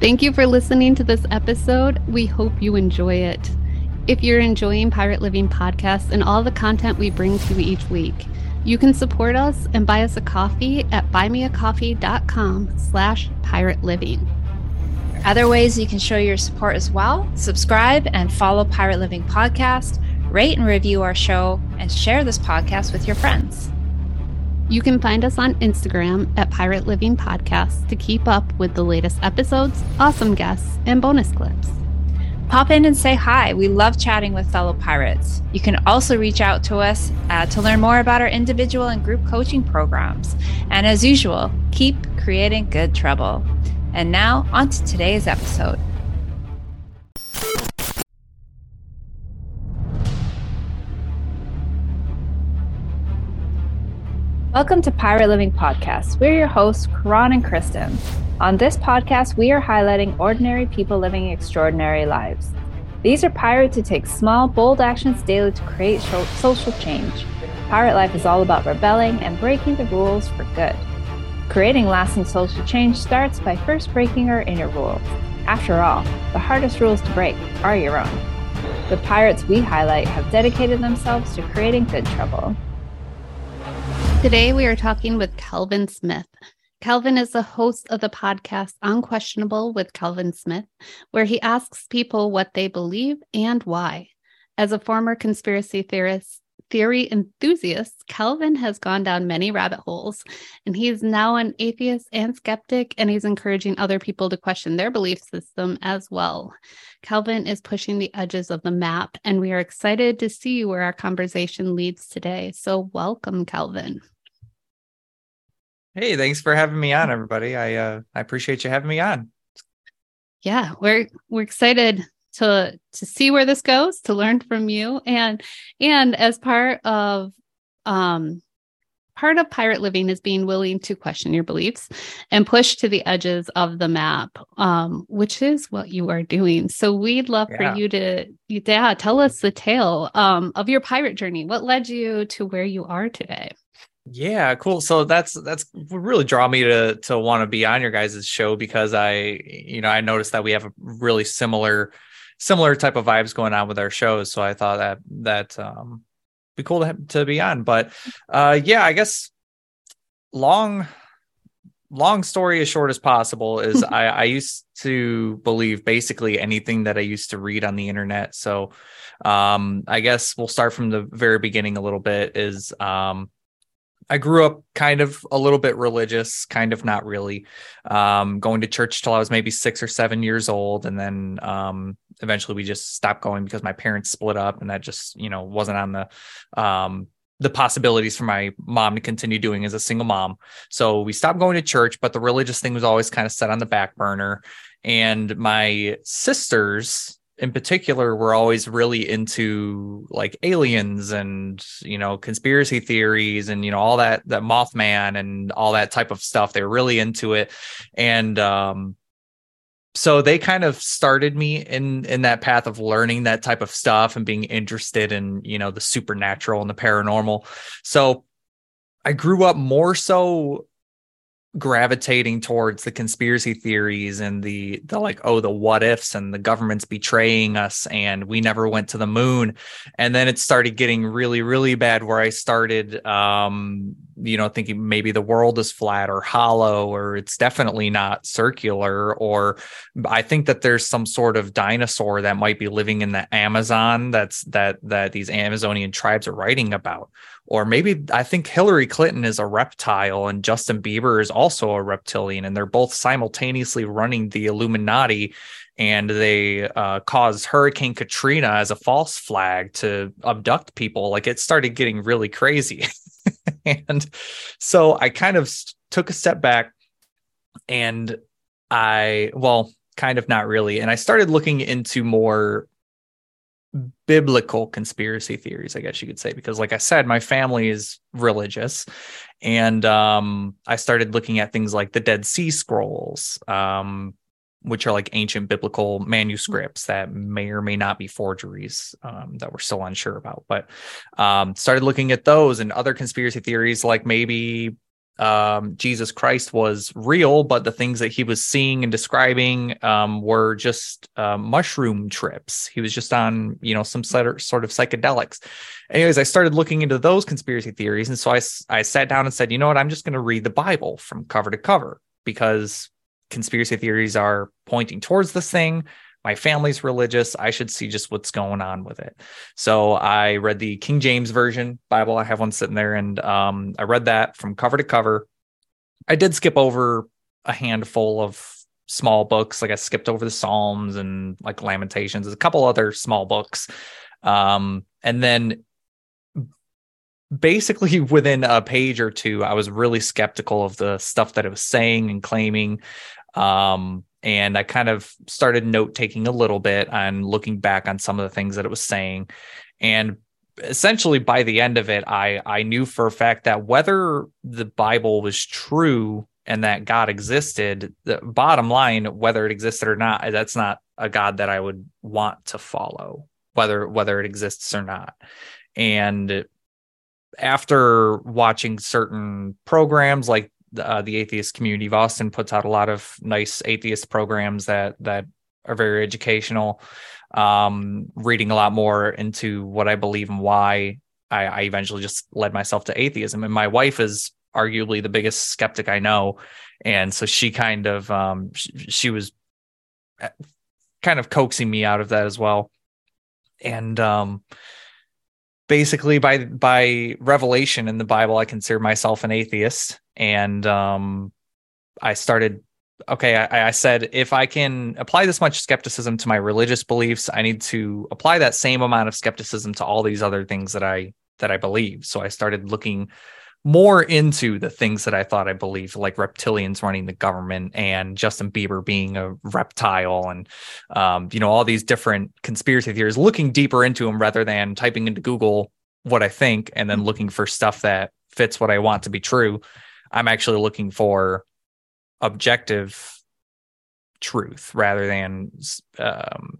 Thank you for listening to this episode. We hope you enjoy it. If you're enjoying Pirate Living Podcast and all the content we bring to you each week, you can support us and buy us a coffee at buymeacoffee.com slash pirate living. Other ways you can show your support as well subscribe and follow Pirate Living Podcast, rate and review our show, and share this podcast with your friends. You can find us on Instagram at Pirate Living Podcast to keep up with the latest episodes, awesome guests, and bonus clips. Pop in and say hi. We love chatting with fellow pirates. You can also reach out to us uh, to learn more about our individual and group coaching programs. And as usual, keep creating good trouble. And now, on to today's episode. Welcome to Pirate Living Podcast. We're your hosts, Caron and Kristin. On this podcast, we are highlighting ordinary people living extraordinary lives. These are pirates who take small, bold actions daily to create social change. Pirate life is all about rebelling and breaking the rules for good. Creating lasting social change starts by first breaking our inner rules. After all, the hardest rules to break are your own. The pirates we highlight have dedicated themselves to creating good trouble. Today, we are talking with Calvin Smith. Calvin is the host of the podcast Unquestionable with Calvin Smith, where he asks people what they believe and why. As a former conspiracy theorist, theory enthusiast, Calvin has gone down many rabbit holes, and he is now an atheist and skeptic, and he's encouraging other people to question their belief system as well. Calvin is pushing the edges of the map, and we are excited to see where our conversation leads today. So, welcome, Calvin. Hey, thanks for having me on, everybody. I uh, I appreciate you having me on. Yeah, we're we're excited to to see where this goes, to learn from you, and and as part of um part of pirate living is being willing to question your beliefs and push to the edges of the map, um, which is what you are doing. So we'd love yeah. for you to, yeah, tell us the tale um, of your pirate journey. What led you to where you are today? Yeah, cool. So that's that's really draw me to to want to be on your guys' show because I, you know, I noticed that we have a really similar similar type of vibes going on with our shows. So I thought that that um be cool to, have, to be on. But uh, yeah, I guess long long story as short as possible is I, I used to believe basically anything that I used to read on the internet. So um, I guess we'll start from the very beginning a little bit. Is um, I grew up kind of a little bit religious, kind of not really. Um, going to church till I was maybe six or seven years old, and then um, eventually we just stopped going because my parents split up, and that just you know wasn't on the um, the possibilities for my mom to continue doing as a single mom. So we stopped going to church, but the religious thing was always kind of set on the back burner. And my sisters in particular we were always really into like aliens and you know conspiracy theories and you know all that that mothman and all that type of stuff. They're really into it. And um so they kind of started me in in that path of learning that type of stuff and being interested in you know the supernatural and the paranormal. So i grew up more so gravitating towards the conspiracy theories and the the like oh the what ifs and the government's betraying us and we never went to the moon. And then it started getting really really bad where i started um you know thinking maybe the world is flat or hollow or it's definitely not circular or i think that there's some sort of dinosaur that might be living in the amazon that's that that these amazonian tribes are writing about or maybe I think Hillary Clinton is a reptile and Justin Bieber is also a reptilian, and they're both simultaneously running the Illuminati. And they uh, Hurricane Katrina as a false flag to abduct people. Like it started getting really crazy. and so I kind of took a step back and I, well, kind of not really. And I started looking into more biblical conspiracy theories, I guess you could say, because like I said, my family is religious. And um, I started looking at things like the Dead Sea Scrolls, um, which are like ancient biblical manuscripts that may or may not be forgeries um, that we're still unsure about. But um, started looking at those and other conspiracy theories, like maybe um, Jesus Christ was real, but the things that he was seeing and describing um, were just uh, mushroom trips. He was just on, you know, some sort of psychedelics. Anyways, I started looking into those conspiracy theories, and so I I sat down and said, you know what, I'm just going to read the Bible from cover to cover because conspiracy theories are pointing towards this thing my family's religious. I should see just what's going on with it. So I read the King James Version Bible. I have one sitting there, and um, I read that from cover to cover. I did skip over a handful of small books, like I skipped over the Psalms and like Lamentations, a couple other small books. Um, and then basically within a page or two, I was really skeptical of the stuff that it was saying and claiming. Um, and I kind of started note taking a little bit and looking back on some of the things that it was saying. And essentially by the end of it, I I knew for a fact that whether the Bible was true and that God existed, the bottom line, whether it existed or not, that's not a God that I would want to follow, whether whether it exists or not. And after watching certain programs like uh, the atheist community of Austin puts out a lot of nice atheist programs that that are very educational. Um, reading a lot more into what I believe and why I, I eventually just led myself to atheism. And my wife is arguably the biggest skeptic I know, and so she kind of um, she, she was uh, kind of coaxing me out of that as well. And um, basically by by revelation in the bible i consider myself an atheist. And um, i started okay I, I, said if i can apply this much skepticism to my religious beliefs i need to apply that same amount of skepticism to all these other things that i that i believe. So i started looking more into the things that I thought I believed, like reptilians running the government and Justin Bieber being a reptile, and um, you know all these different conspiracy theories. Looking deeper into them rather than typing into Google what I think and then mm-hmm. looking for stuff that fits what I want to be true. I'm actually looking for objective truth rather than um,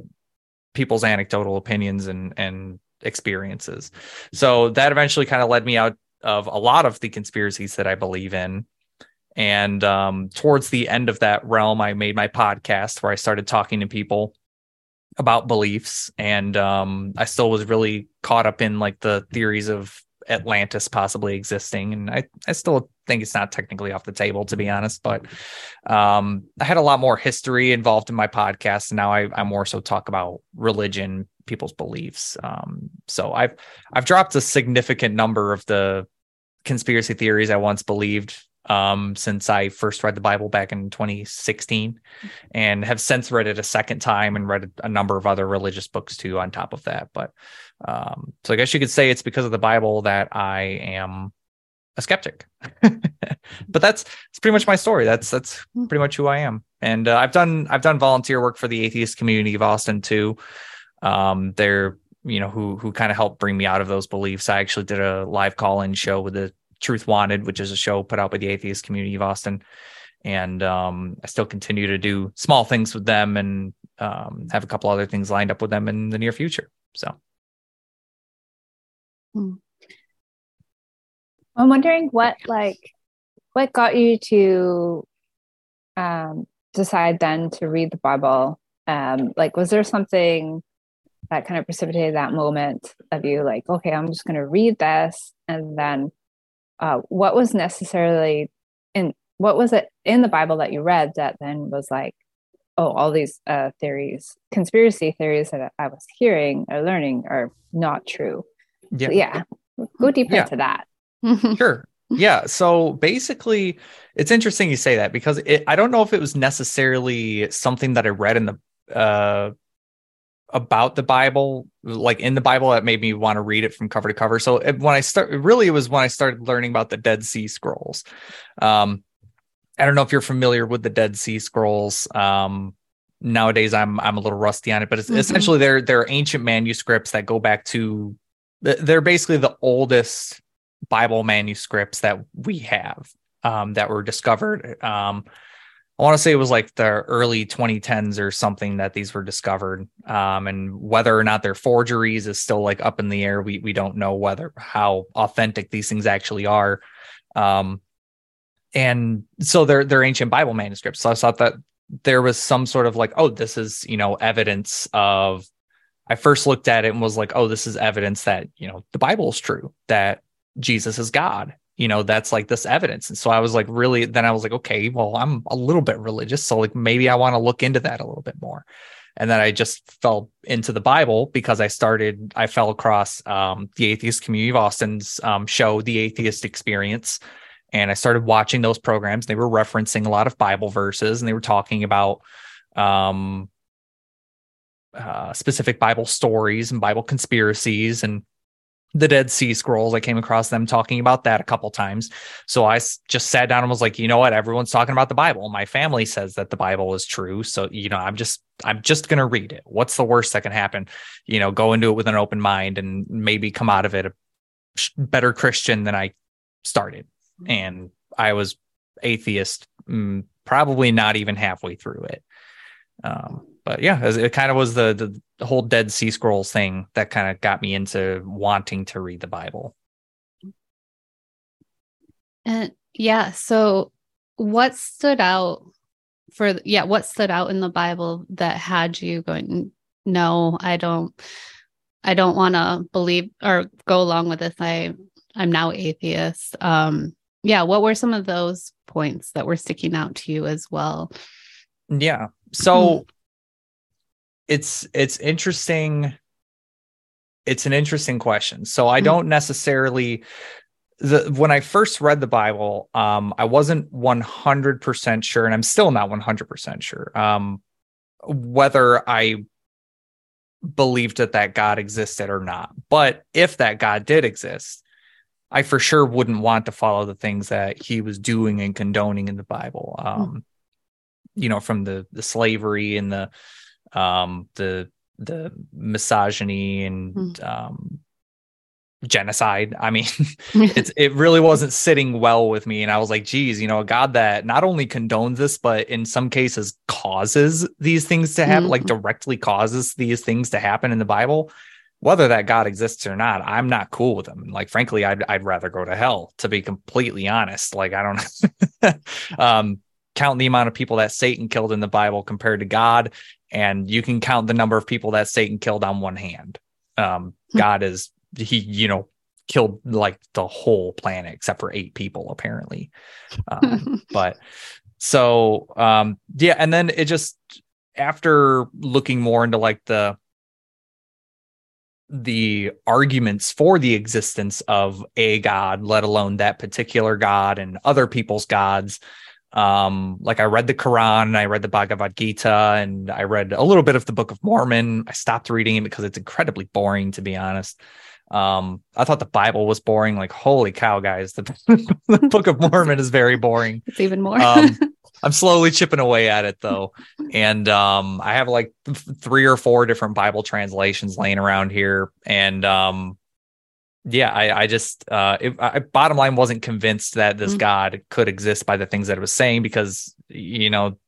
people's anecdotal opinions and and experiences. So that eventually kind of led me out of a lot of the conspiracies that I believe in. And um, towards the end of that realm, I made my podcast where I started talking to people about beliefs. And um, I still was really caught up in like the theories of Atlantis possibly existing. And I, I still think it's not technically off the table, to be honest. But um, I had a lot more history involved in my podcast. And now I, I more so talk about religion, people's beliefs. Um, so I've I've dropped a significant number of the conspiracy theories I once believed um, since I first read the Bible back in 2016, and have since read it a second time and read a number of other religious books too on top of that. But um, so I guess you could say it's because of the Bible that I am a skeptic. but that's it's pretty much my story. That's that's hmm. pretty much who I am. And uh, I've done I've done volunteer work for the atheist community of Austin too. Um, they're you know who who kind of helped bring me out of those beliefs. I actually did a live call in show with the Truth Wanted, which is a show put out by the atheist community of Austin, and um, I still continue to do small things with them and um, have a couple other things lined up with them in the near future. So. Hmm. I'm wondering what like what got you to um, decide then to read the Bible. Um, like, was there something that kind of precipitated that moment of you like okay i'm just going to read this and then uh, what was necessarily in what was it in the bible that you read that then was like oh all these uh, theories conspiracy theories that i was hearing or learning are not true yeah, so, yeah. go deeper yeah. into that sure yeah so basically it's interesting you say that because it, i don't know if it was necessarily something that i read in the uh about the Bible, like in the Bible, that made me want to read it from cover to cover. So it, when I start, really, it was when I started learning about the Dead Sea Scrolls. Um, I don't know if you're familiar with the Dead Sea Scrolls. Um, nowadays, I'm I'm a little rusty on it, but it's mm-hmm. essentially they're they're ancient manuscripts that go back to. They're basically the oldest Bible manuscripts that we have um, that were discovered. Um, I want to say it was like the early 2010s or something that these were discovered. Um, and whether or not they're forgeries is still like up in the air. We we don't know whether how authentic these things actually are. Um, and so they're they're ancient Bible manuscripts. So I thought that there was some sort of like, oh, this is you know evidence of. I first looked at it and was like, oh, this is evidence that you know the Bible is true, that Jesus is God. You know, that's like this evidence. And so I was like, really. Then I was like, okay, well, I'm a little bit religious, so like maybe I want to look into that a little bit more. And then I just fell into the Bible because I started. I fell across um, the Atheist Community of Austin's um, show, The Atheist Experience and I started watching those programs. They were referencing a lot of Bible verses and they were talking about um, uh, specific Bible stories and Bible conspiracies and the Dead Sea Scrolls. I came across them talking about that a couple times. So I just sat down and was like, you know what? Everyone's talking about the Bible. My family says that the Bible is true. So, you know, I'm just, I'm just going to read it. What's the worst that can happen? You know, go into it with an open mind and maybe come out of it a better Christian than I started and I was atheist, mm, probably not even halfway through it. Um, but yeah, it kind of was the, the, the whole Dead Sea Scrolls thing that kind of got me into wanting to read the Bible. And yeah, so what stood out for yeah, what stood out in the Bible that had you going? No, I don't. I don't want to believe or go along with this. I I'm now atheist. Um, yeah what were some of those points that were sticking out to you as well yeah so hmm. It's it's interesting it's an interesting question so i hmm. don't necessarily the when i first read the bible um i wasn't 100% sure and i'm still not 100% sure um whether i believed that that god existed or not but if that god did exist I for sure wouldn't want to follow the things that he was doing and condoning in the Bible. Hmm. Um, mm. You know, from the the slavery and the um, the the misogyny and mm. um, genocide. I mean, it's it really wasn't sitting well with me, and I was like, geez, you know, a God that not only condones this, but in some cases causes these things to happen, mm. like directly causes these things to happen in the Bible whether that God exists or not, I'm not cool with him. Like, frankly, I'd, I'd rather go to hell, to be completely honest. Like, I don't um, count the amount of people that Satan killed in the Bible compared to God, and you can count the number of people that Satan killed on one hand. Um, hmm. God is, he, you know, killed like the whole planet except for eight people, apparently. Um, but so, um, yeah. And then it just, after looking more into like the, the arguments for the existence of a god, let alone that particular god and other people's gods. Um, like I read the Quran, I read the Bhagavad Gita, and I read a little bit of the Book of Mormon. I stopped reading it because it's incredibly boring, to be honest. Um, I thought the Bible was boring. Like, holy cow, guys, the, the Book of Mormon is very boring. It's even more. um, I'm slowly chipping away at it though. And um, I have like th- three or four different Bible translations laying around here. And um, yeah, I, I just, uh, it, I, bottom line, wasn't convinced that this mm-hmm. God could exist by the things that it was saying because, you know,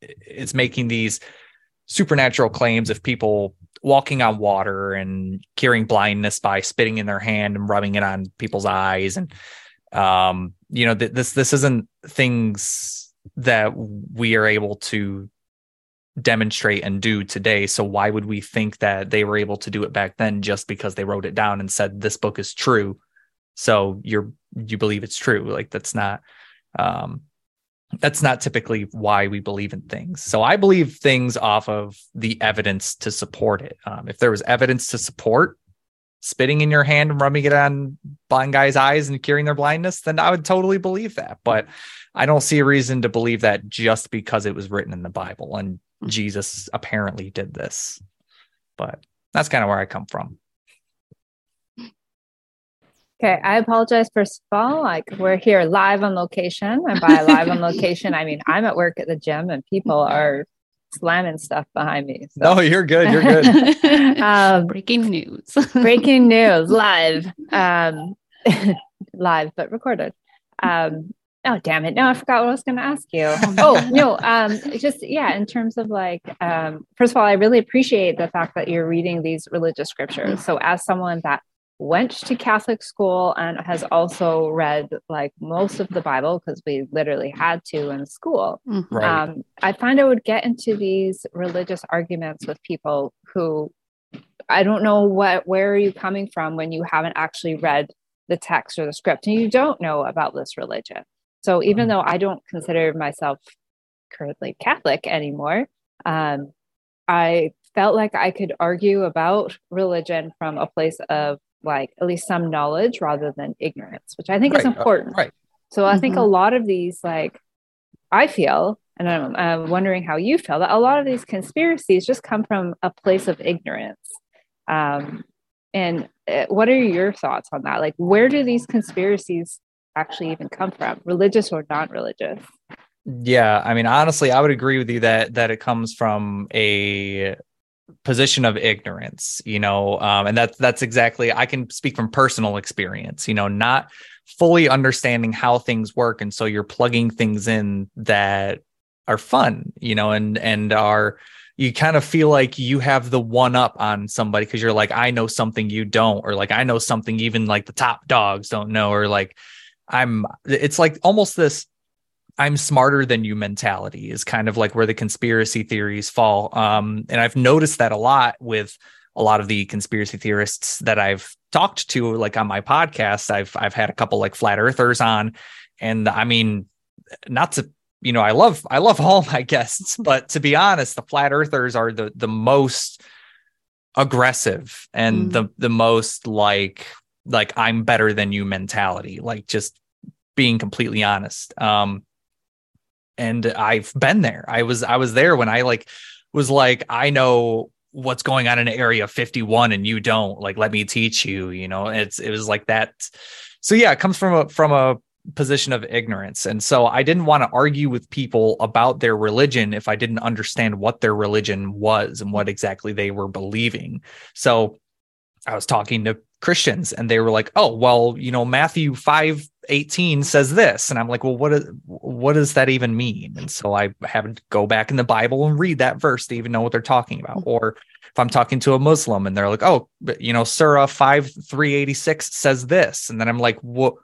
it's making these supernatural claims of people walking on water and curing blindness by spitting in their hand and rubbing it on people's eyes and um you know th- this this isn't things that we are able to demonstrate and do today. So why would we think that they were able to do it back then just because they wrote it down and said this book is true? So you're you believe it's true. Like that's not um that's not typically why we believe in things. So I believe things off of the evidence to support it. Um, if there was evidence to support spitting in your hand and rubbing it on blind guys' eyes and curing their blindness, then I would totally believe that. But I don't see a reason to believe that just because it was written in the Bible and. Jesus apparently did this. But that's kind of where I come from. Okay, I apologize first of all. Like we're here live on location, and by live on location, I mean I'm at work at the gym, and people are slamming stuff behind me. So. Oh, you're good. You're good. um, breaking news. breaking news live, um, live but recorded. Um, Oh damn it! No, I forgot what I was going to ask you. oh no, um, just yeah. In terms of like, um, first of all, I really appreciate the fact that you're reading these religious scriptures. So as someone that went to Catholic school and has also read like most of the Bible because we literally had to in school. Mm-hmm. Right. Um, I find I would get into these religious arguments with people who I don't know what where are you coming from when you haven't actually read the text or the script and you don't know about this religion. So even mm-hmm. though I don't consider myself currently Catholic anymore, um, I felt like I could argue about religion from a place of like at least some knowledge rather than ignorance, which I think right. is uh, important. Uh, right. So I mm-hmm. think a mm-hmm. lot of these, like, I feel, and I'm, I'm wondering how you feel, that a lot of these conspiracies just come from a place of ignorance. Um, and uh, what are your thoughts on that? Like, where do these conspiracies actually even come from, religious or non-religious? Yeah, I mean, honestly, I would agree with you that that it comes from a position of ignorance you know um, and that's that's exactly i can speak from personal experience you know not fully understanding how things work and so you're plugging things in that are fun you know and and are you kind of feel like you have the one up on somebody because you're like i know something you don't or like i know something even like the top dogs don't know or like i'm it's like almost this I'm smarter than you mentality is kind of like where the conspiracy theories fall. Um, and I've noticed that a lot with a lot of the conspiracy theorists that I've talked to, like on my podcast. I've I've had a couple like flat earthers on, and I mean, not to you know, I love I love all my guests, but to be honest, the flat earthers are the the most aggressive and mm. the the most like like I'm better than you mentality. Like just being completely honest. Um, and I've been there. I was I was there when I like was like I know what's going on in area 51 and you don't like let me teach you you know it's it was like that so yeah it comes from a from a position of ignorance and so i didn't want to argue with people about their religion if i didn't understand what their religion was and what exactly they were believing so i was talking to christians and they were like oh well you know matthew 5 18 says this. And i'm like well what is, what does that even mean? And so i have to go back in the bible and read that verse to even know what they're talking about. Or if i'm talking to a muslim and they're like oh but you know surah 5 386 says this. And then i'm like what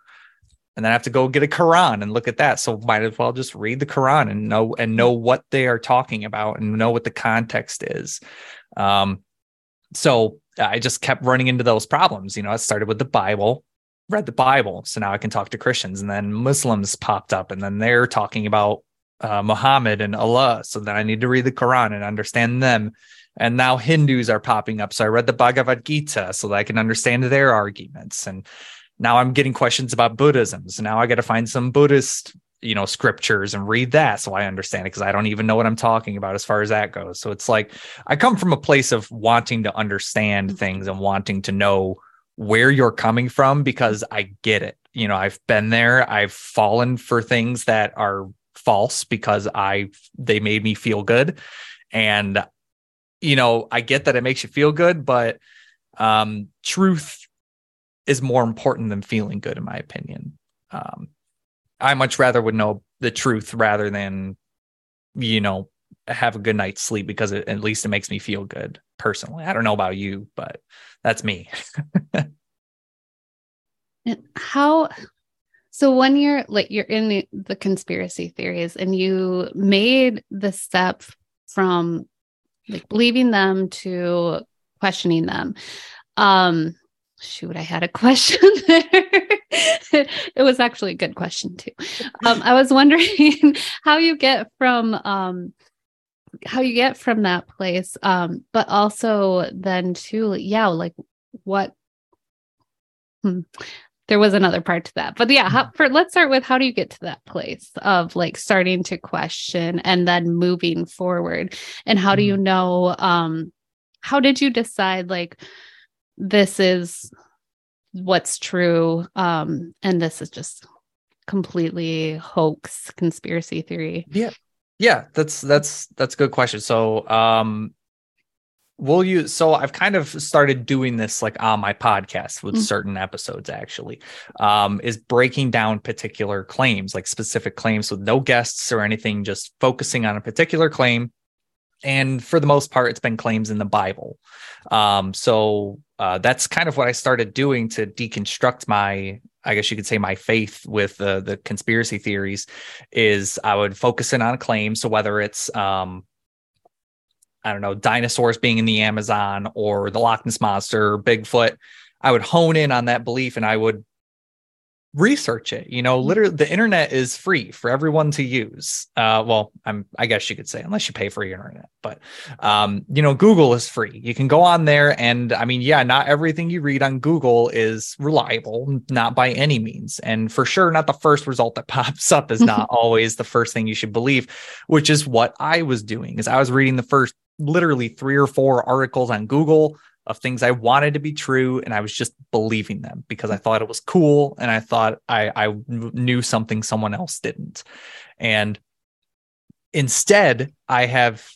and then i have to go get a quran and look at that. So might as well just read the quran and know and know what they are talking about and know what the context is. Um so i just kept running into those problems you know i started with the bible read the Bible, so now I can talk to Christians. And then Muslims popped up, and then they're talking about uh, Muhammad and Allah. So then I need to read the Quran and understand them. And now Hindus are popping up. So I read the Bhagavad Gita so that I can understand their arguments. And now I'm getting questions about Buddhism. So now I got to find some Buddhist, you know, scriptures and read that so I understand it because I don't even know what I'm talking about as far as that goes. So it's like I come from a place of wanting to understand mm-hmm. things and wanting to know where you're coming from because I get it. You know, I've been there. I've fallen for things that are false because I they made me feel good. And you know, I get that it makes you feel good, but um truth is more important than feeling good in my opinion. Um I much rather would know the truth rather than you know have a good night's sleep because it, at least it makes me feel good personally. I don't know about you, but that's me. How so when you're like you're in the, the conspiracy theories and you made the step from like believing them to questioning them. Um shoot, I had a question there. it was actually a good question too. Um, I was wondering how you get from um how you get from that place um but also then too yeah like what hmm, there was another part to that but yeah how, mm-hmm. for let's start with how do you get to that place of like starting to question and then moving forward and how do you mm-hmm. know um how did you decide like this is what's true um and this is just completely hoax conspiracy theory. Yeah. Yeah that's that's that's a good question. So um will you so i've kind of started doing this like on my podcast with mm-hmm. certain episodes actually. Um is breaking down particular claims like specific claims with no guests or anything just focusing on a particular claim and for the most part, it's been claims in the Bible. Um, so uh, that's kind of what I started doing to deconstruct my, I guess you could say, my faith with the the conspiracy theories. Is I would focus in on claims. So whether it's um, I don't know, dinosaurs being in the Amazon or the Loch Ness monster, Bigfoot, I would hone in on that belief and I would research it you know literally the internet is free for everyone to use. Uh well i'm i guess you could say unless you pay for your internet but um you know google is free. You can go on there and i mean yeah not everything you read on google is reliable not by any means. And for sure not the first result that pops up is not always the first thing you should believe which is what i was doing is i was reading the first literally three or four articles on google of things I wanted to be true, and I was just believing them because I thought it was cool, and I thought I I knew something someone else didn't, and instead I have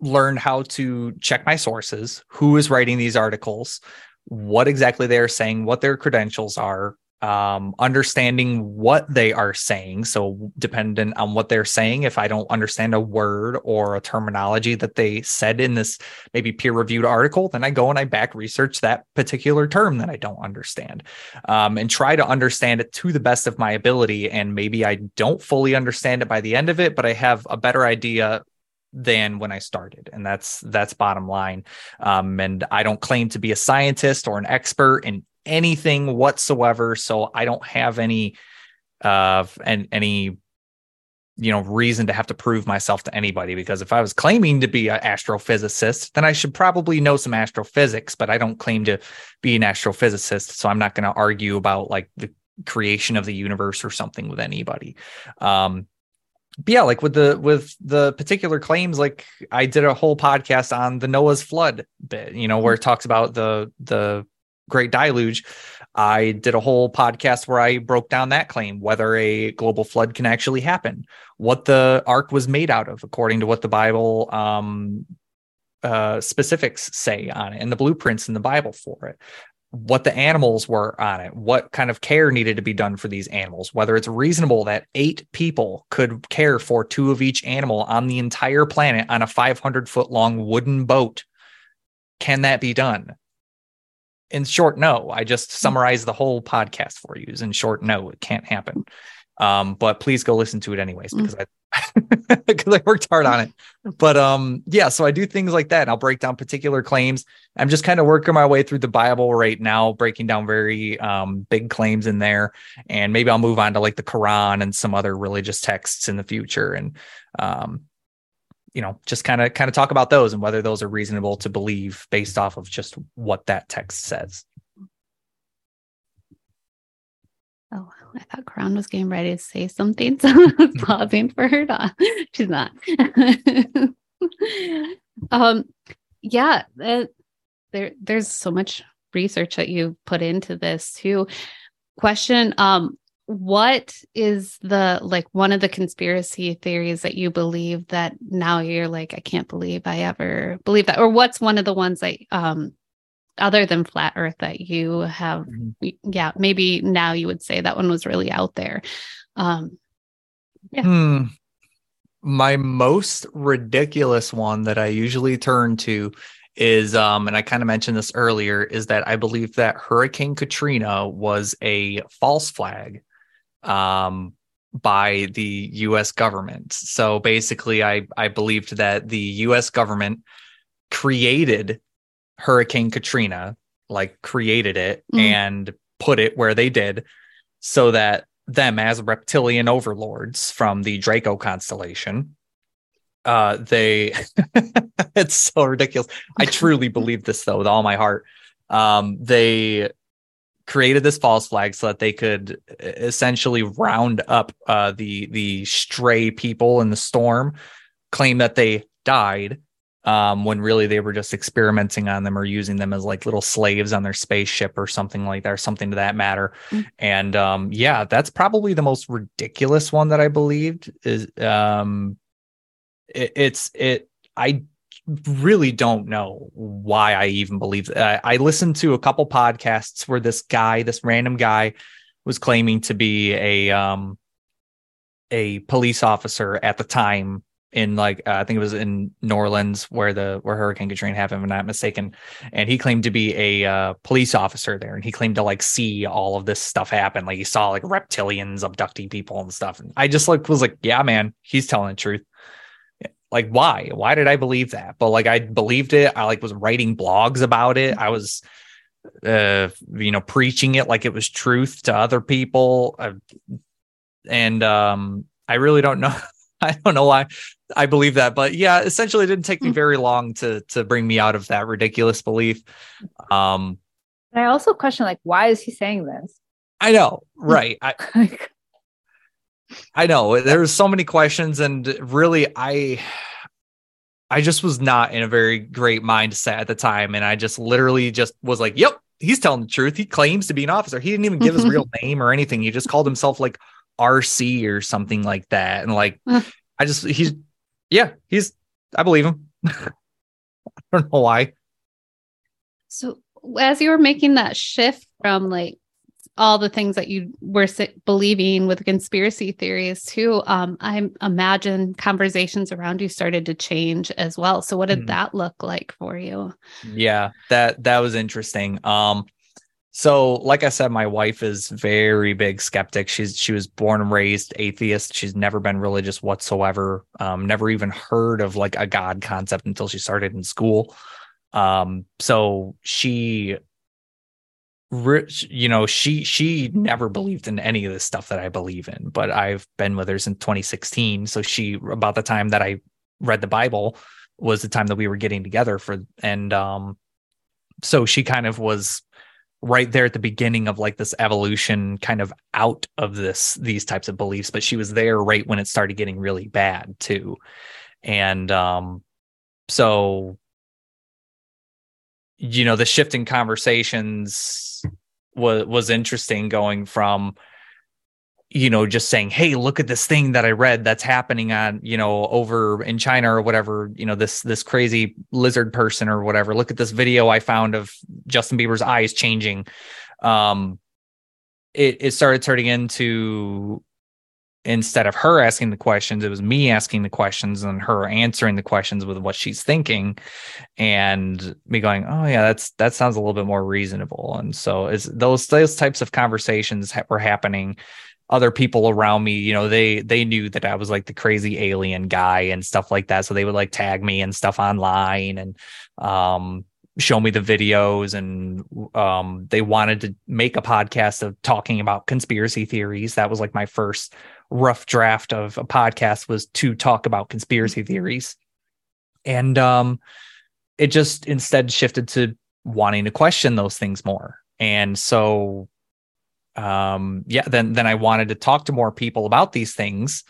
learned how to check my sources, who is writing these articles, what exactly they are saying, what their credentials are, um, understanding what they are saying. So, dependent on what they're saying, if I don't understand a word or a terminology that they said in this maybe peer reviewed article, then I go and I back research that particular term that I don't understand um, and try to understand it to the best of my ability. And maybe I don't fully understand it by the end of it, but I have a better idea than when I started. And that's that's bottom line. Um, and I don't claim to be a scientist or an expert in anything whatsoever. So I don't have any uh and any you know reason to have to prove myself to anybody because if I was claiming to be an astrophysicist, then I should probably know some astrophysics, but I don't claim to be an astrophysicist, so I'm not going to argue about like the creation of the universe or something with anybody. Um but yeah, like with the with the particular claims, like I did a whole podcast on the Noah's flood bit, you know, where it talks about the the Great Deluge, I did a whole podcast where I broke down that claim, whether a global flood can actually happen, what the ark was made out of, according to what the Bible um, uh, specifics say on it, and the blueprints in the Bible for it, what the animals were on it, what kind of care needed to be done for these animals, whether it's reasonable that eight people could care for two of each animal on the entire planet on a 500 foot long wooden boat. Can that be done? In short, no. I just hmm. summarized the whole podcast for you. Is in short, no, it can't happen. Um, but please go listen to it anyways hmm. because mm. I because I worked hard on it. But um, yeah, so I do things like that. And I'll break down particular claims. I'm just kind of working my way through the Bible right now, breaking down very um big claims in there. And maybe I'll move on to like the Quran and some other religious texts in the future. And um, you know just kind of kind of talk about those and whether those are reasonable to believe based off of just what that text says. Oh i thought Caron was getting ready to say something so i was pausing for her to she's not. Um yeah uh, there there's so much research that you put into this too. Question um what is the like one of the conspiracy theories that you believe that now you're like i can't believe i ever believe that or what's one of the ones that um other than flat earth that you have mm-hmm. yeah maybe now you would say that one was really out there um yeah hmm. my most ridiculous one that i usually turn to is um and I kind of mentioned this earlier is that I believe that Hurricane Katrina was a false flag um, by the U.S. government. So basically, I I believed that the U.S. government created Hurricane Katrina, like created it mm. and put it where they did, so that them as reptilian overlords from the Draco constellation uh they it's so ridiculous i truly believe this though with all my heart um they created this false flag so that they could essentially round up uh, the the stray people in the storm, claim that they died um, when really they were just experimenting on them or using them as like little slaves on their spaceship or something like that, or something to that matter. Mm-hmm. And um, yeah, that's probably the most ridiculous one that I believed is um, it, it's it. I really don't know why I even believe that. I, I listened to a couple podcasts where this guy, this random guy, was claiming to be a um a police officer at the time in like uh, I think it was in New Orleans where the where Hurricane Katrina happened, if I'm not mistaken. And he claimed to be a uh, police officer there, and he claimed to like see all of this stuff happen. Like he saw like reptilians abducting people and stuff. And I just like was like, yeah, man, he's telling the truth. Like why? Why did I believe that? But like I believed it. I like was writing blogs about it. I was uh you know preaching it like it was truth to other people. Uh, and um I really don't know I don't know why I believe that, but yeah, essentially, it didn't take me hmm. very long to to bring me out of that ridiculous belief. Um, I also question, like, why is he saying this? I know, right? I, I know there's so many questions, and really, I I just was not in a very great mindset at the time, and I just literally just was like, "Yep, he's telling the truth. He claims to be an officer. He didn't even give his real name or anything. He just called himself like RC or something like that. And like, I just, he's, yeah, he's, I believe him. I don't know why. So, as you were making that shift from like all the things that you were believing with conspiracy theories too, um, I imagine conversations around you started to change as well. So, what did mm. that look like for you? Yeah, that that was interesting. Um, so, like I said, my wife is very big skeptic. She's she was born and raised atheist. She's never been religious whatsoever. Um, never even heard of like a God concept until she started in school. Um, so she you know she she never believed in any of the stuff that i believe in but i've been with her since 2016 so she about the time that i read the bible was the time that we were getting together for and um so she kind of was right there at the beginning of like this evolution kind of out of this these types of beliefs but she was there right when it started getting really bad too. And um so you know the shifting conversations was was interesting going from you know, just saying, "Hey, look at this thing that I read that's happening on, you know, over in China or whatever, you know, this this crazy lizard person or whatever. Look at this video I found of Justin Bieber's eyes changing." Um it it started turning into instead of her asking the questions, it was me asking the questions and her answering the questions with what she's thinking and me going, "Oh yeah, that's that sounds a little bit more reasonable." And so is those those types of conversations were happening other people around me, you know, they they knew that I was like the crazy alien guy and stuff like that. So they would like tag me and stuff online and um show me the videos and um they wanted to make a podcast of talking about conspiracy theories. That was like my first rough draft of a podcast was to talk about conspiracy theories. And um it just instead shifted to wanting to question those things more. And so um, yeah, then then I wanted to talk to more people about these things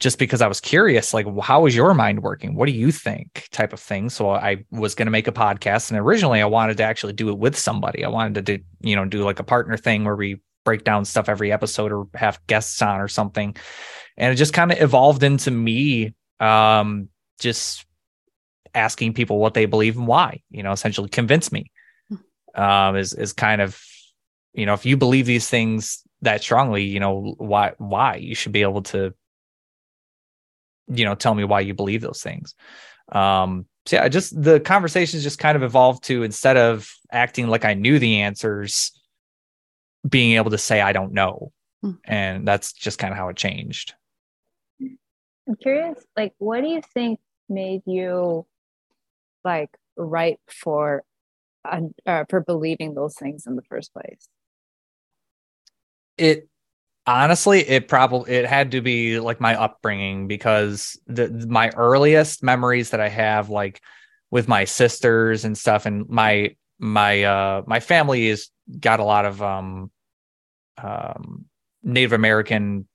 just because I was curious, like, how is your mind working? What do you think? Type of thing. So I was going to make a podcast, and originally I wanted to actually do it with somebody. I wanted to do, you know, do like a partner thing where we break down stuff every episode or have guests on or something. And it just kind of evolved into me um, just asking people what they believe and why, you know, essentially convince me. Hmm. Um, is is kind of you know if you believe these things that strongly you know why why you should be able to you know tell me why you believe those things um so yeah just the conversations just kind of evolved to instead of acting like i knew the answers being able to say i don't know. Mm. and that's just kind of how it changed. I'm curious like what do you think made you like right for uh, for believing those things in the first place? It honestly it probably it had to be like my upbringing because the my earliest memories that i have like with my sisters and stuff and my my uh my family is got a lot of um um native american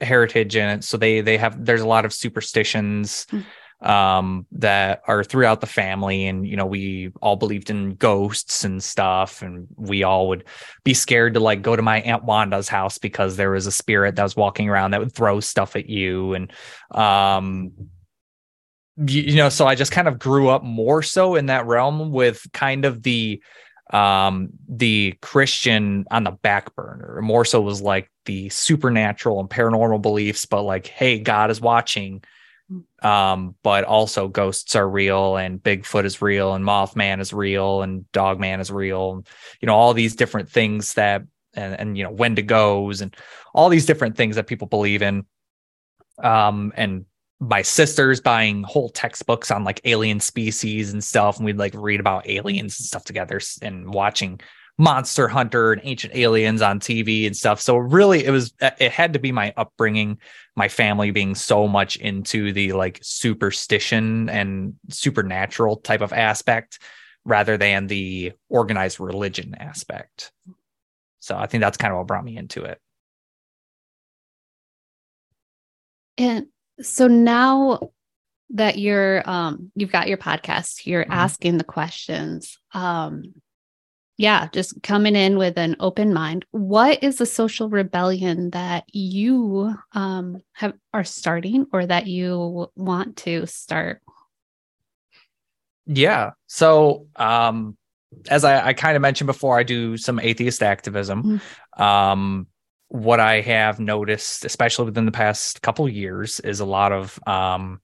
heritage in it so they they have there's a lot of superstitions mm-hmm um, that are throughout the family. And, you know, we all believed in ghosts and stuff. And we all would be scared to like go to my Aunt Wanda's house because there was a spirit that was walking around that would throw stuff at you. And, um, you, you know, so I just kind of grew up more so in that realm with kind of the, um the christian on the back burner more so was like the supernatural and paranormal beliefs but like hey god is watching Um, but also ghosts are real and Bigfoot is real and Mothman is real and Dogman is real. You know, all these different things that and, and you know, Wendigos and all these different things that people believe in. Um, and my sisters buying whole textbooks on like alien species and stuff, and we'd like read about aliens and stuff together and watching Monster Hunter and Ancient Aliens on TV and stuff. So really, it was uh, it had to be my upbringing, my family being so much into the like superstition and supernatural type of aspect rather than the organized religion aspect. So I think that's kind of what brought me into it. And so now that you're um you've got your podcast, you're mm-hmm. asking the questions. Um yeah, just coming in with an open mind. What is the social rebellion that you um, have are starting or that you want to start? Yeah. So, um, as I, I kind of mentioned before, I do some atheist activism. Mm-hmm. Um, what I have noticed, especially within the past couple years, is a lot of um,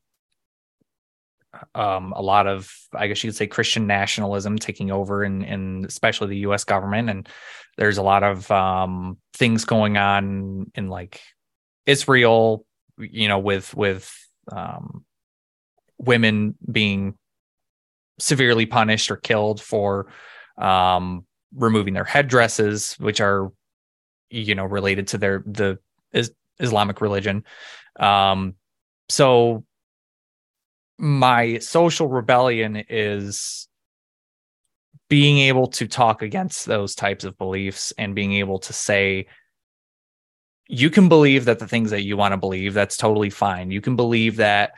um, a lot of, I guess you could say, Christian nationalism taking over, in, in especially the U.S. government. And there's a lot of um, things going on in like Israel, you know, with with um, women being severely punished or killed for um, removing their headdresses, which are, you know, related to their the is, Islamic religion. Um, so my social rebellion is being able to talk against those types of beliefs and being able to say you can believe that the things that you want to believe that's totally fine you can believe that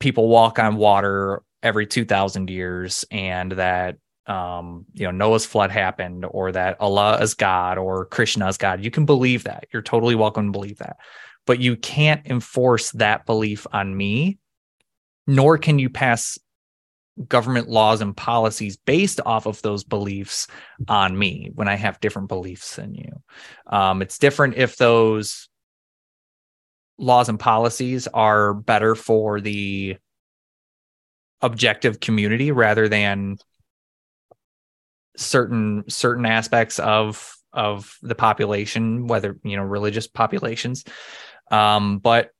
people walk on water every 2000 years and that um, you know Noah's flood happened or that Allah is God or Krishna is God. You can believe that. You're totally welcome to believe that. But you can't enforce that belief on me nor can you pass government laws and policies based off of those beliefs on me when I have different beliefs than you. Um, it's different if those laws and policies are better for the objective community rather than certain certain aspects of of the population whether you know religious populations um but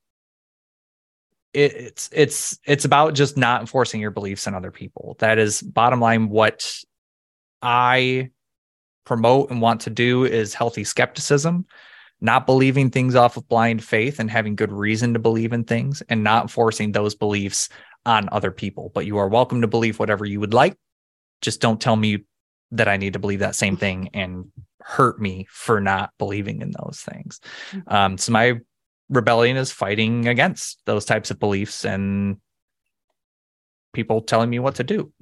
it, it's it's it's about just not enforcing your beliefs on other people. That is bottom line. What I promote and want to do is healthy skepticism, not believing things off of blind faith and having good reason to believe in things, and not forcing those beliefs on other people. But you are welcome to believe whatever you would like. Just don't tell me that I need to believe that same thing and hurt me for not believing in those things. Mm-hmm. Um, so my rebellion is fighting against those types of beliefs and people telling me what to do.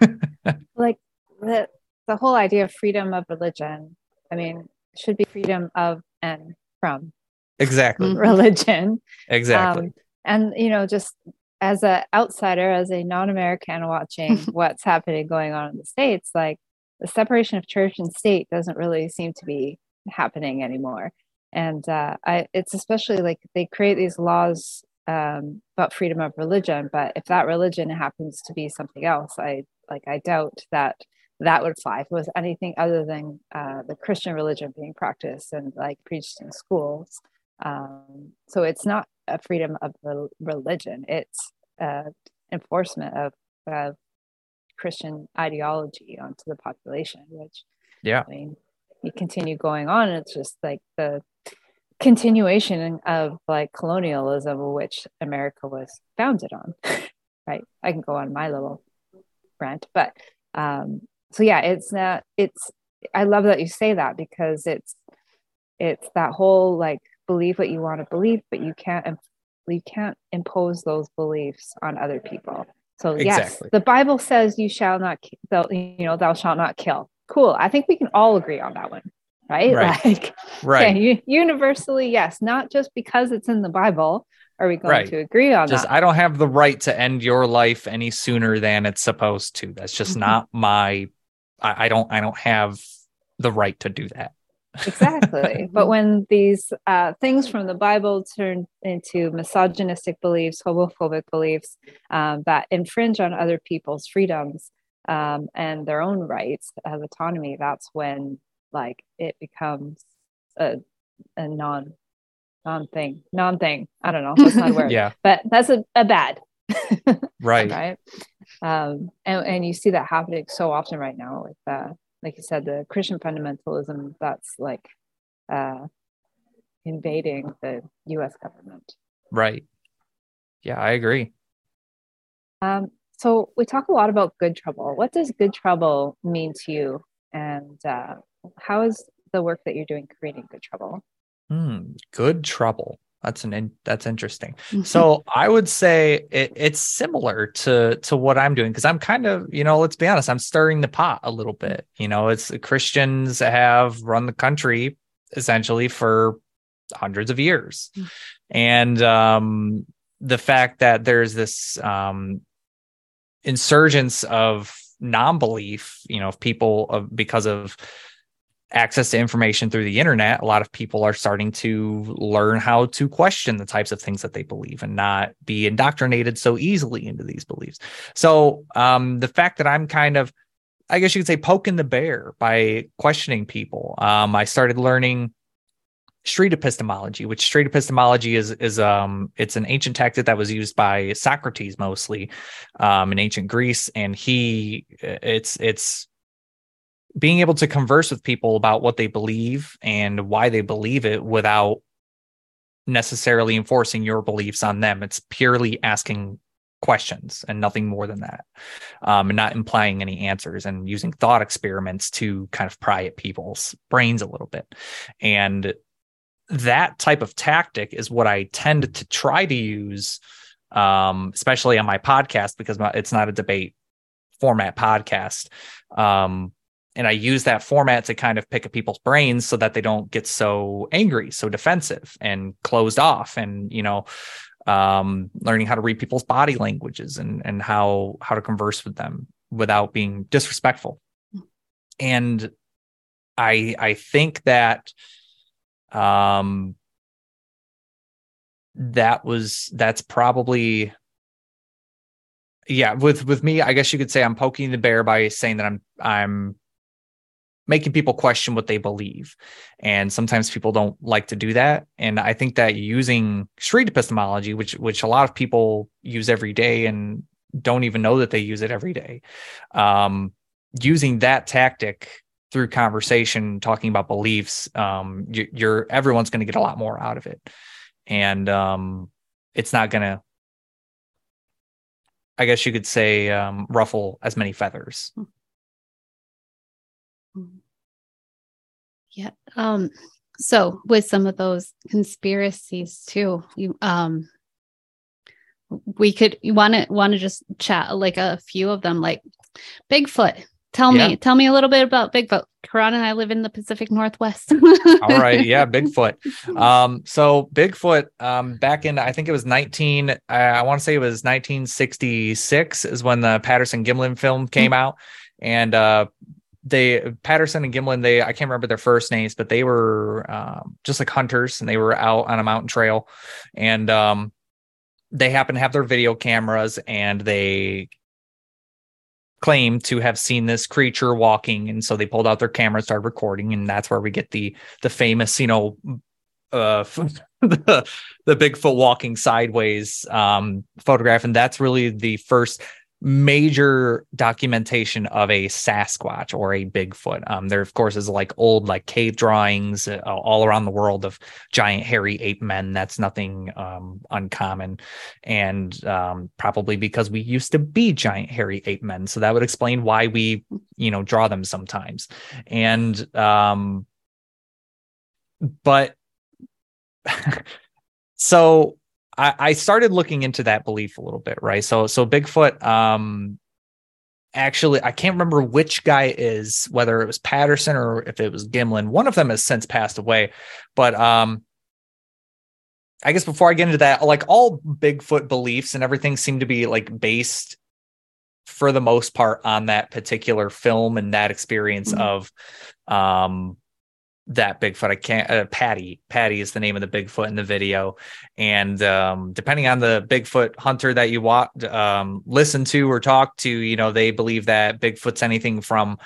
like the the whole idea of freedom of religion. I mean, should be freedom of and from exactly religion. Exactly. Um, and you know, just as an outsider, as a non-American watching what's happening going on in the states, like the separation of church and state doesn't really seem to be happening anymore. And uh, I, it's especially like they create these laws um, about freedom of religion but if that religion happens to be something else i like i doubt that that would fly if it was anything other than uh, the christian religion being practiced and like preached in schools. Um, so it's not a freedom of re- religion. It's uh, enforcement of, of christian ideology onto the population which yeah. I mean you continue going on it's just like the continuation of like colonialism which america was founded on. Right. I can go on my little rant but um so yeah it's not it's i love that you say that because it's it's that whole like believe what you want to believe but you can't you can't impose those beliefs on other people so yes the bible says you shall not you know thou shalt not kill cool i think we can all agree on that one right? Right. Like, right. Okay, universally, yes, not just because it's in the Bible are we going right. to agree on just, that. I don't have the right to end your life any sooner than it's supposed to. That's just mm-hmm. not my. I, I don't. I don't have the right to do that. Exactly. but when these uh, things from the Bible turn into misogynistic beliefs, homophobic beliefs um, that infringe on other people's freedoms um, and their own rights as autonomy, that's when like it becomes a, a non non thing, non thing. I don't know. That's not a word. yeah. But that's a, a bad. right. Right. Um, and, and you see that happening so often right now with uh, like you said, the Christian fundamentalism that's like uh, invading the U.S. government. Right. Yeah, I agree. Um, so we talk a lot about good trouble. What does good trouble mean to you, and uh, how is the work that you're doing creating good trouble? Hmm, good trouble. That's an in, that's interesting. Mm-hmm. So I would say it, it's similar to to what I'm doing because I'm kind of you know let's be honest I'm stirring the pot a little bit. You know, it's Christians have run the country essentially for hundreds of years, mm-hmm. and um, the fact that there's this um, insurgence of non-belief, you know, of people of because of access to information through the internet, a lot of people are starting to learn how to question the types of things that they believe and not be indoctrinated so easily into these beliefs. So, um, the fact that I'm kind of, I guess you could say, poking the bear by questioning people. Um, I started learning street epistemology, which street epistemology is is um it's an ancient tactic that was used by Socrates mostly um in ancient Greece and he it's it's being able to converse with people about what they believe and why they believe it without necessarily enforcing your beliefs on them. It's purely asking questions and nothing more than that, um, and not implying any answers and using thought experiments to kind of pry at people's brains a little bit. And that type of tactic is what I tend to try to use, um, especially on my podcast because it's not a debate format podcast. Um, and I use that format to kind of pick at people's brains so that they don't get so angry, so defensive and closed off, and you know, um, learning how to read people's body languages and and how how to converse with them without being disrespectful. And I I think that um that was that's probably yeah with with me i guess you could say i'm poking the bear by saying that i'm i'm making people question what they believe. And sometimes people don't like to do that. And I think that using street epistemology, which which a lot of people use every day and don't even know that they use it every day, um, using that tactic through conversation, talking about beliefs, um, you, you're everyone's going to get a lot more out of it, and um, it's not going to. I guess you could say um, ruffle as many feathers. Yeah. Um, so with some of those conspiracies too, you um we could you want to want to just chat like a few of them like Bigfoot. Tell yeah. me, tell me a little bit about Bigfoot. Caron and I live in the Pacific Northwest. All right, yeah, Bigfoot. Um, so Bigfoot, um, back in I think it was 19, uh, I want to say it was 1966 is when the Patterson Gimlin film came mm-hmm. out, and uh, they Patterson and Gimlin, they I can't remember their first names, but they were um, just like hunters and they were out on a mountain trail, and um, they happened to have their video cameras and they claim to have seen this creature walking, and so they pulled out their camera, and started recording, and that's where we get the the famous, you know, uh, the the Bigfoot walking sideways um, photograph, and that's really the first major documentation of a Sasquatch or a Bigfoot. Um, there, of course, is like old like cave drawings uh, all around the world of giant hairy ape men. That's nothing um, uncommon, and um, probably because we used to be giant hairy ape men, so that would explain why we, you know, draw them sometimes. And um, but so I, I started looking into that belief a little bit, right? So so Bigfoot, um, actually I can't remember which guy is, whether it was Patterson or if it was Gimlin. One of them has since passed away, but um, I guess before I get into that, like all Bigfoot beliefs and everything seem to be like based for the most part on that particular film and that experience mm-hmm. of um that Bigfoot. I can't. Uh, Patty. Patty is the name of the Bigfoot in the video, and um, depending on the Bigfoot hunter that you watch, um, listen to or talk to, you know, they believe that Bigfoot's anything from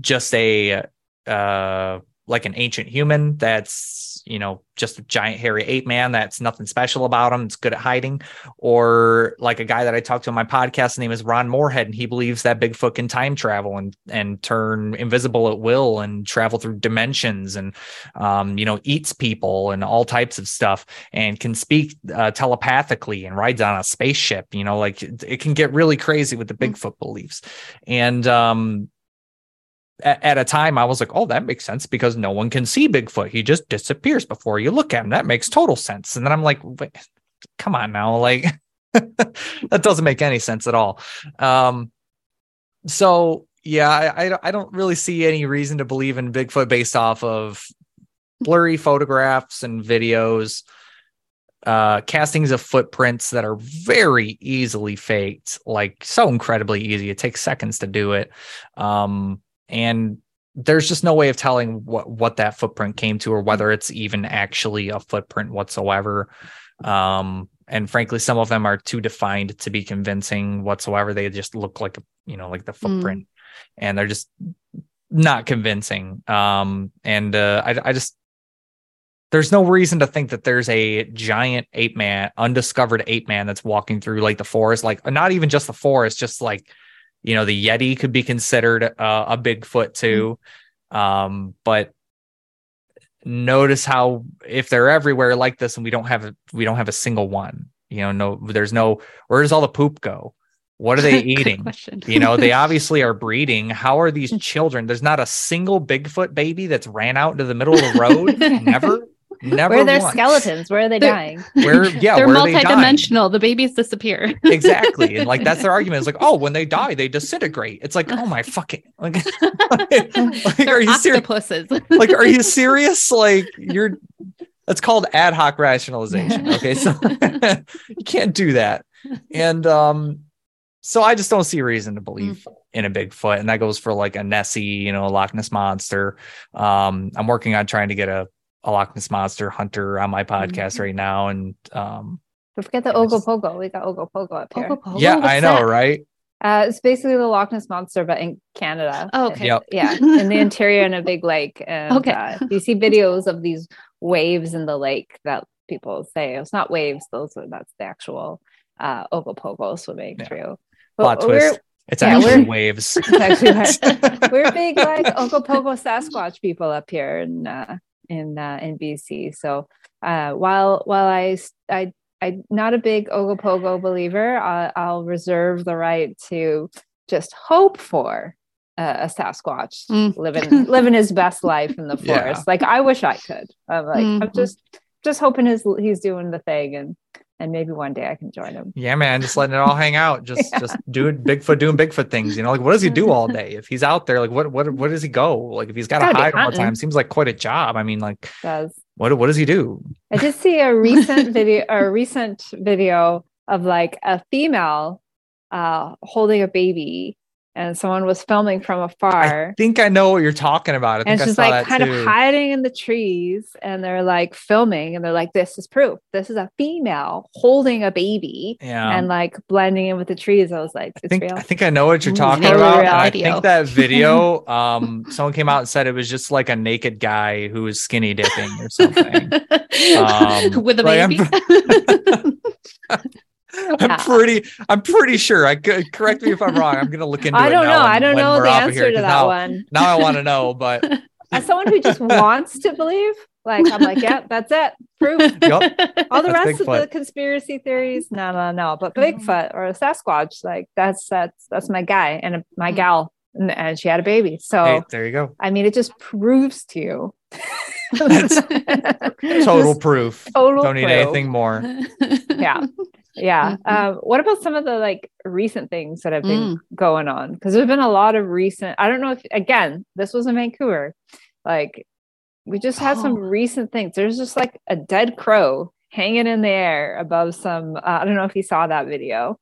just a uh, like an ancient human that's you know just a giant hairy ape man that's nothing special about him it's good at hiding or like a guy that i talked to on my podcast his name is ron morehead and he believes that bigfoot can time travel and and turn invisible at will and travel through dimensions and um, you know eats people and all types of stuff and can speak uh, telepathically and rides on a spaceship you know like it, it can get really crazy with the hmm. bigfoot beliefs and um at, a time I was like, oh, that makes sense because no one can see Bigfoot. He just disappears before you look at him. That makes total sense. And then I'm like, come on now, like that doesn't make any sense at all. Um, so yeah, I, I, I don't really see any reason to believe in Bigfoot based off of blurry photographs and videos uh castings of footprints that are very easily faked like so incredibly easy it takes seconds to do it um and there's just no way of telling what what that footprint came to or whether it's even actually a footprint whatsoever um and frankly some of them are too defined to be convincing whatsoever they just look like you know like the hmm. footprint mm. and they're just not convincing um and uh I, I just there's no reason to think that there's a giant ape man undiscovered ape man that's walking through like the forest like not even just the forest just like you know the yeti could be considered uh, a bigfoot too. Mm-hmm. um, but notice how if they're everywhere like this and we don't have a, we don't have a single one you know no there's no where does all the poop go? What are they eating? you know they obviously are breeding. How are these children? There's not a single bigfoot baby that's ran out into the middle of the road? Never Never where are their skeletons? Where are they they're, dying? Where yeah, they're multidimensional. They the babies disappear. exactly. And like that's their argument. It's like, oh, when they die, they disintegrate. It's like, oh my fucking like, like, like are you serious? like, are you serious? Like you're that's called ad hoc rationalization. Okay. So you can't do that. And um, so I just don't see a reason to believe mm. in a Bigfoot. And that goes for like a Nessie, you know, a Loch Ness monster. Um, I'm working on trying to get a a Loch Ness monster hunter on my podcast mm-hmm. right now, and um, don't forget the Ogopogo. We got Ogopogo up here. Ogopogo? Yeah, What's I know, that? right? Uh, it's basically the Loch Ness monster, but in Canada. Oh, okay. Yep. Yeah, in the interior in a big lake. And, okay. Uh, you see videos of these waves in the lake that people say it's not waves; those are that's the actual uh, Ogopogo swimming yeah. through. Plot twist. It's yeah, actually waves. It's actually we're big like Ogopogo Sasquatch people up here, and uh, in uh, in BC. So uh, while while I I I'm not a big Ogopogo believer, I'll, I'll reserve the right to just hope for a Sasquatch mm. living living his best life in the forest. Yeah. Like I wish I could. I'm like mm-hmm. I'm just just hoping his he's doing the thing and and maybe one day I can join him. Yeah, man, just letting it all hang out, just yeah. just doing Bigfoot, doing Bigfoot things. You know, like what does he do all day? If he's out there, like what what what does he go? Like if he's got to hide all the time, seems like quite a job. I mean, like does what what does he do? I just see a recent video, a recent video of like a female uh holding a baby and someone was filming from afar. I think I know what you're talking about. and she's like kind too. of hiding in the trees, and they're like filming, and they're like, "This is proof. This is a female holding a baby." Yeah. And like blending in with the trees. I was like, I think, real. I think I know what you're talking about. I think that video, um, someone came out and said it was just like a naked guy who was skinny dipping or something. um, with a baby. I'm pretty. I'm pretty sure. I could correct me if I'm wrong. I'm gonna look into. It. I don't know. I don't know the answer to that now, one. Now I want to know, but as someone who just wants to believe, like I'm like, yeah, that's it. Proof. Yep. All the that's rest Bigfoot. of the conspiracy theories, no, no, no. But Bigfoot mm-hmm. or a Sasquatch, like that's that's that's my guy and my mm-hmm. gal, and, and she had a baby. So hey, there you go. I mean, it just proves to you. total proof. Total Don't proof. need anything more. Yeah yeah mm-hmm. um, what about some of the like recent things that have been mm. going on because there's been a lot of recent i don't know if again this was in vancouver like we just had oh. some recent things there's just like a dead crow hanging in the air above some uh, i don't know if you saw that video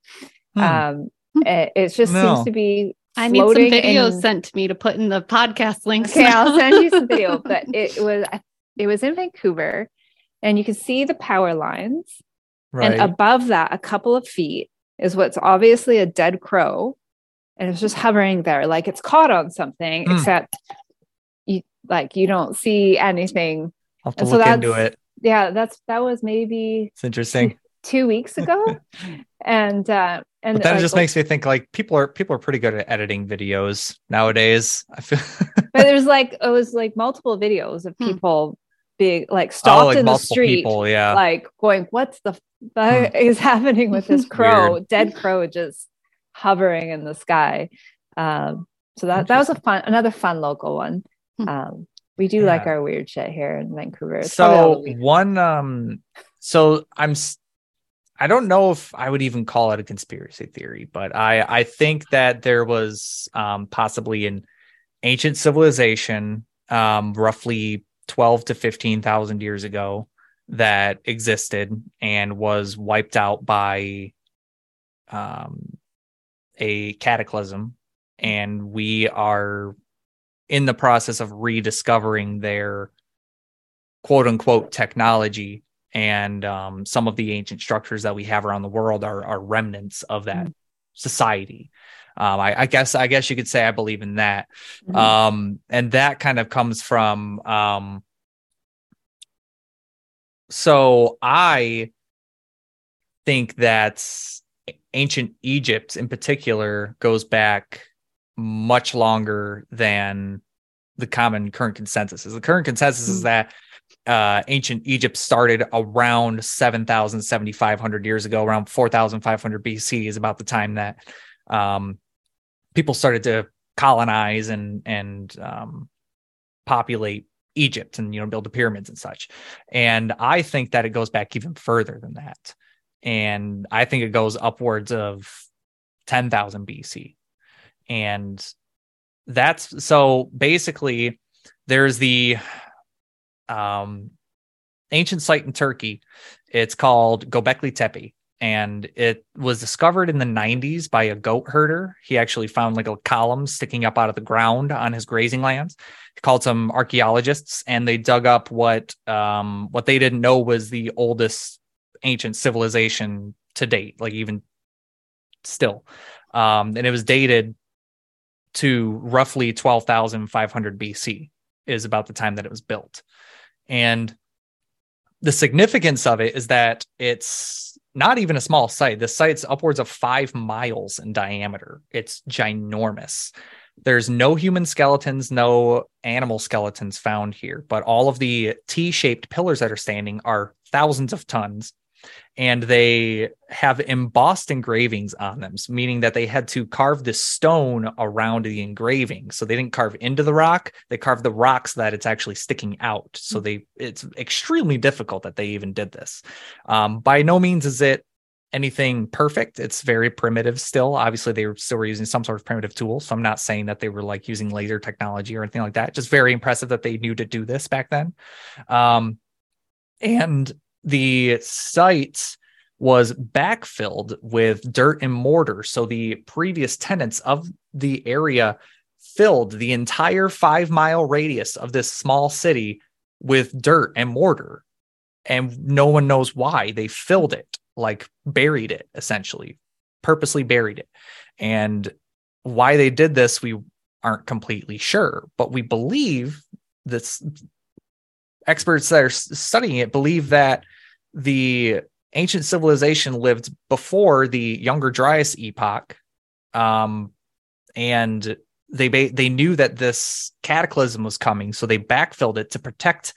hmm. um it, it, just no. seems to be I need some floating videos in- sent to me to put in the podcast links. Okay, I'll send you some video. But it was it was in Vancouver, and you can see the power lines, Right. and above that, a couple of feet is what's obviously a dead crow, and it's just hovering there, like it's caught on something, Hmm. except you like you don't see anything. I'll have to and so look into it. Yeah, that's that was maybe It's interesting. two weeks ago, and uh, and But then it like, just makes me think like people are people are pretty good at editing videos nowadays. I feel but there's like it was like multiple videos of Hmm. people being like stopped oh, like in the street people, yeah. like going what's the fuck is happening with this crow? Dead crow just hovering in the sky. Um so that that was a fun another fun local one. Hmm. um we do like our weird shit here in vancouver. It's so one um so i'm i don't know if i would even call it a conspiracy theory but i i think that there was um possibly an ancient civilization um roughly 12 to 15,000 years ago that existed and was wiped out by um a cataclysm. And we are in the process of rediscovering their quote unquote technology. And um, some of the ancient structures that we have around the world are, are remnants of that society um, I, I guess i guess you could say i believe in that Mhm. um, and that kind of comes from um, so i think that ancient egypt in particular goes back much longer than the common current consensus is the current consensus is Mm. that uh, ancient Egypt started around 7,000, 7,500 years ago, around 4,500 BC is about the time that um, people started to colonize and and um, populate Egypt and you know build the pyramids and such. And I think that it goes back even further than that, and I think it goes upwards of 10,000 BC, and that's so basically there's the um, ancient site in Turkey. It's called Gobekli Tepe, and it was discovered in the 90s by a goat herder. He actually found like a column sticking up out of the ground on his grazing lands. He called some archaeologists, and they dug up what um, what they didn't know was the oldest ancient civilization to date, like even still, um, and it was dated to roughly 12,500 BC is about the time that it was built. And the significance of it is that it's not even a small site. The site's upwards of five miles in diameter. It's ginormous. There's no human skeletons, no animal skeletons found here, but all of the T shaped pillars that are standing are thousands of tons. And they have embossed engravings on them, meaning that they had to carve the stone around the engraving. So they didn't carve into the rock; they carved the rock so that it's actually sticking out. So they it's extremely difficult that they even did this. Um, by no means is it anything perfect. It's very primitive still. Obviously, they were still using some sort of primitive tool. So I'm not saying that they were like using laser technology or anything like that. Just very impressive that they knew to do this back then. Um, and the site was backfilled with dirt and mortar. So the previous tenants of the area filled the entire five mile radius of this small city with dirt and mortar. And no one knows why they filled it, like buried it essentially, purposely buried it. And why they did this, we aren't completely sure, but we believe this experts that are studying it believe that the ancient civilization lived before the Younger Dryas epoch, um, and they ba- they knew that this cataclysm was coming, so they backfilled it to protect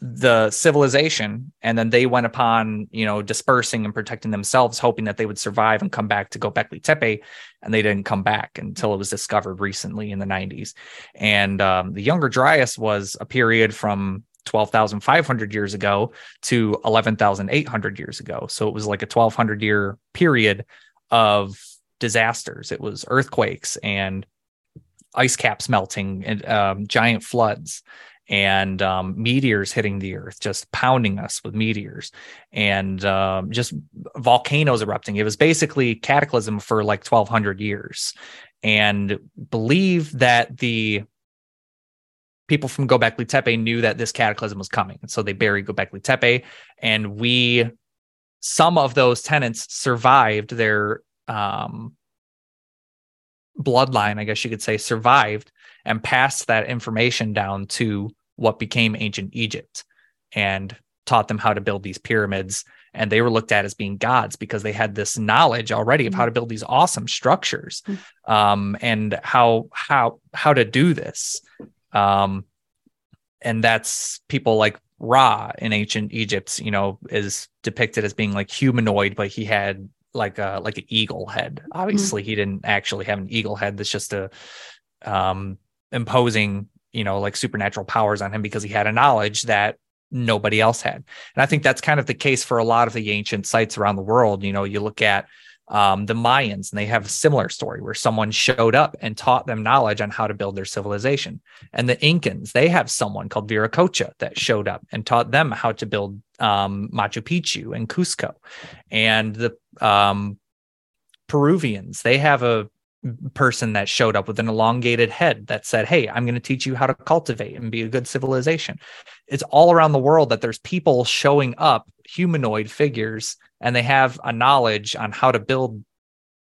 the civilization, and then they went upon you know dispersing and protecting themselves, hoping that they would survive and come back to Gobekli Tepe, and they didn't come back until it was discovered recently in the 90s. And um, the Younger Dryas was a period from 12,500 years ago to 11,800 years ago. So it was like a 1,200 year period of disasters. It was earthquakes and ice caps melting and um, giant floods. and um, meteors hitting the earth, just pounding us with meteors, and um, just volcanoes erupting. It was basically cataclysm for like 1200 years. And believe that the people from Gobekli Tepe knew that this cataclysm was coming. And so they buried Gobekli Tepe. And we, some of those tenants survived their um, bloodline, I guess you could say, survived and passed that information down to what became ancient Egypt and taught them how to build these pyramids. And they were looked at as being gods because they had this knowledge already of how to build these awesome structures um, and how how how to do this. Um, and that's people like Ra in ancient Egypt, you know, is depicted as being like humanoid, but he had like a like an eagle head. Obviously, mm-hmm. he didn't actually have an eagle head. That's just a um imposing, you know, like supernatural powers on him because he had a knowledge that nobody else had. And I think that's kind of the case for a lot of the ancient sites around the world. You know, you look at um, the Mayans, and they have a similar story where someone showed up and taught them knowledge on how to build their civilization. And the Incans, they have someone called Viracocha that showed up and taught them how to build um, Machu Picchu and Cusco. And the um, Peruvians, they have a person that showed up with an elongated head that said, Hey, I'm going to teach you how to cultivate and be a good civilization. It's all around the world that there's people showing up, humanoid figures, and they have a knowledge on how to build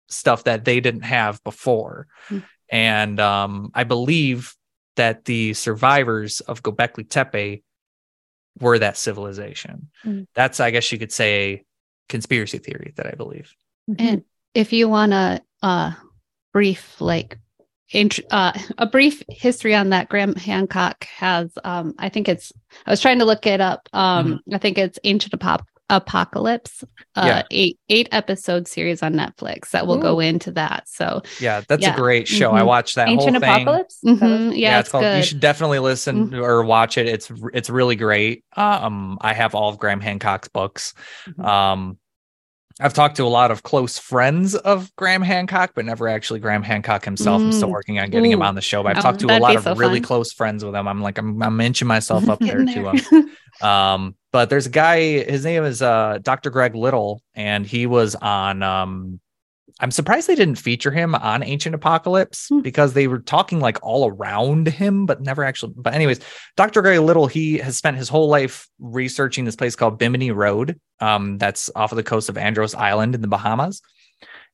stuff that they didn't have before. Mm-hmm. And um, I believe that the survivors of Gobekli Tepe were that civilization. Mm-hmm. That's, I guess you could say, conspiracy theory that I believe. And if you want to uh, brief like int- uh, a brief history on that graham hancock has um, i think it's i was trying to look it up um, mm-hmm. i think it's ancient Apop- apocalypse uh, yeah. eight eight episode series on netflix that will Ooh. go into that so yeah that's yeah. a great show mm-hmm. i watched that ancient whole apocalypse mm-hmm. yeah, yeah, it's, it's called good. you should definitely listen mm-hmm. or watch it it's it's really great um i have all of graham hancock's books mm-hmm. um I've talked to a lot of close friends of Graham Hancock, but never actually Graham Hancock himself. Mm. I'm still mm. working on getting Ooh. him on the show. But I've oh, talked to a lot of so really fun. close friends with him. I'm like, I'm, I'm inching myself up there, there. to him. Um, but there's a guy, his name is uh, Dr. Greg Little, and he was on um, I'm surprised they didn't feature him on Ancient Apocalypse hmm. because they were talking like all around him, but never actually. But anyways, Dr. Greg Little, he has spent his whole life researching this place called Bimini Road. Um, that's off of the coast of Andros Island in the Bahamas,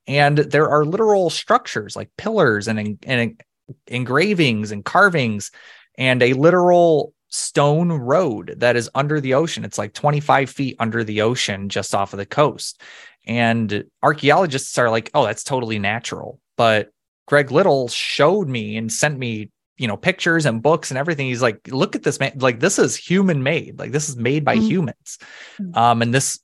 and there are literal structures like pillars and, and engravings and carvings, and a literal stone road that is under the ocean. It's like 25 feet under the ocean, just off of the coast. And archaeologists are like, oh, that's totally natural. But Greg Little showed me and sent me, you know, pictures and books and everything. He's like, look at this man. Like, this is human made. Like, this is made by mm-hmm. humans. Mm. Um, and this,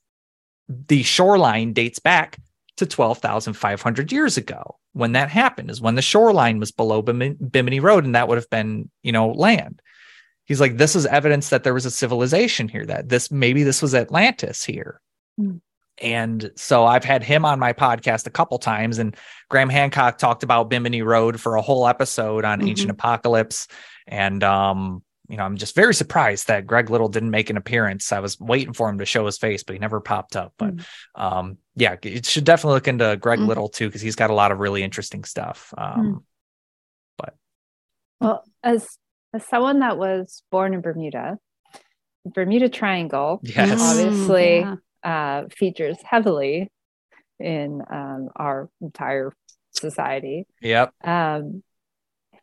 the shoreline dates back to 12,500 years ago. When that happened is when the shoreline was below Bimini Road, and that would have been, you know, land. He's like, this is evidence that there was a civilization here, that this maybe this was Atlantis here. Mm. And so I've had him on my podcast a couple times, and Graham Hancock talked about Bimini Road for a whole episode on mm-hmm. Ancient Apocalypse. And um, you know, I'm just very surprised that Greg Little didn't make an appearance. I was waiting for him to show his face, but he never popped up. But mm-hmm. um, yeah, you should definitely look into Greg mm-hmm. Little too, because he's got a lot of really interesting stuff. Um, mm. but well, as as someone that was born in Bermuda, Bermuda Triangle, yes. obviously. Yeah uh, features heavily in um, our entire society. Yep. Um,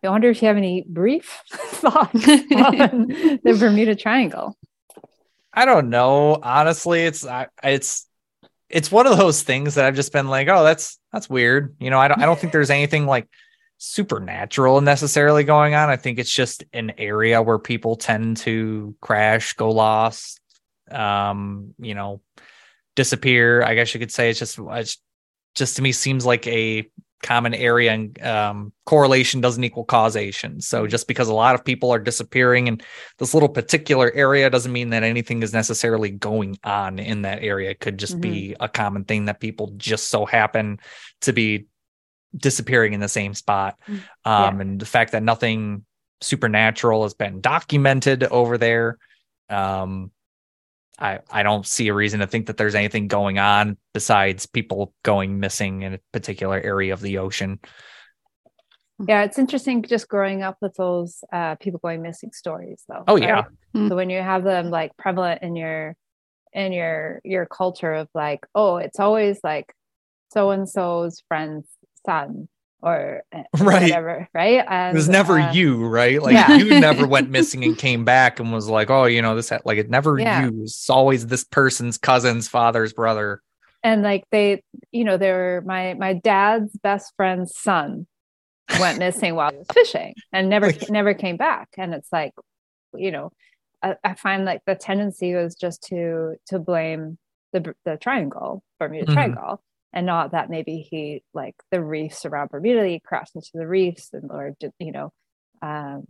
I wonder if you have any brief thoughts on the Bermuda Triangle. I don't know. Honestly, it's it's it's one of those things that I've just been like, oh, that's that's weird. You know, I don't I don't think there's anything like supernatural necessarily going on. I think it's just an area where people tend to crash, go lost, um, you know, disappear. I guess you could say it's just it's just to me seems like a common area and um, correlation doesn't equal causation. So just because a lot of people are disappearing in this little particular area doesn't mean that anything is necessarily going on in that area. It could just mm-hmm. be a common thing that people just so happen to be disappearing in the same spot. Mm, um, yeah. And the fact that nothing supernatural has been documented over there. Um, I I don't see a reason to think that there's anything going on besides people going missing in a particular area of the ocean. Yeah, it's interesting just growing up with those uh, people going missing stories, though. Oh yeah. Mm. So when you have them like prevalent in your in your your culture of like, oh, it's always like so and so's friend's son or uh, Right. whatever, right? And it was never uh, you, right? Like yeah. you never went missing and came back and was like, oh, you know, this ha-" like it never Yeah. you. It's always this person's cousin's father's brother. and like they you know they were my my dad's best friend's son went missing while he was fishing and never Like- never came back and it's like you know I, I find like the tendency was just to to blame the the triangle bermuda Mhm. triangle and not that maybe he like the reefs around bermuda he crashed into the reefs and or did you know um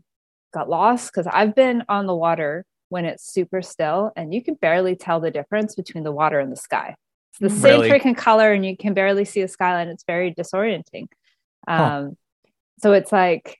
got lost. Because i've been on the water when it's super still and you can barely tell the difference between the water and the sky. It's the same Really? freaking color and you can barely see the skyline. It's very disorienting. Um Huh. so it's like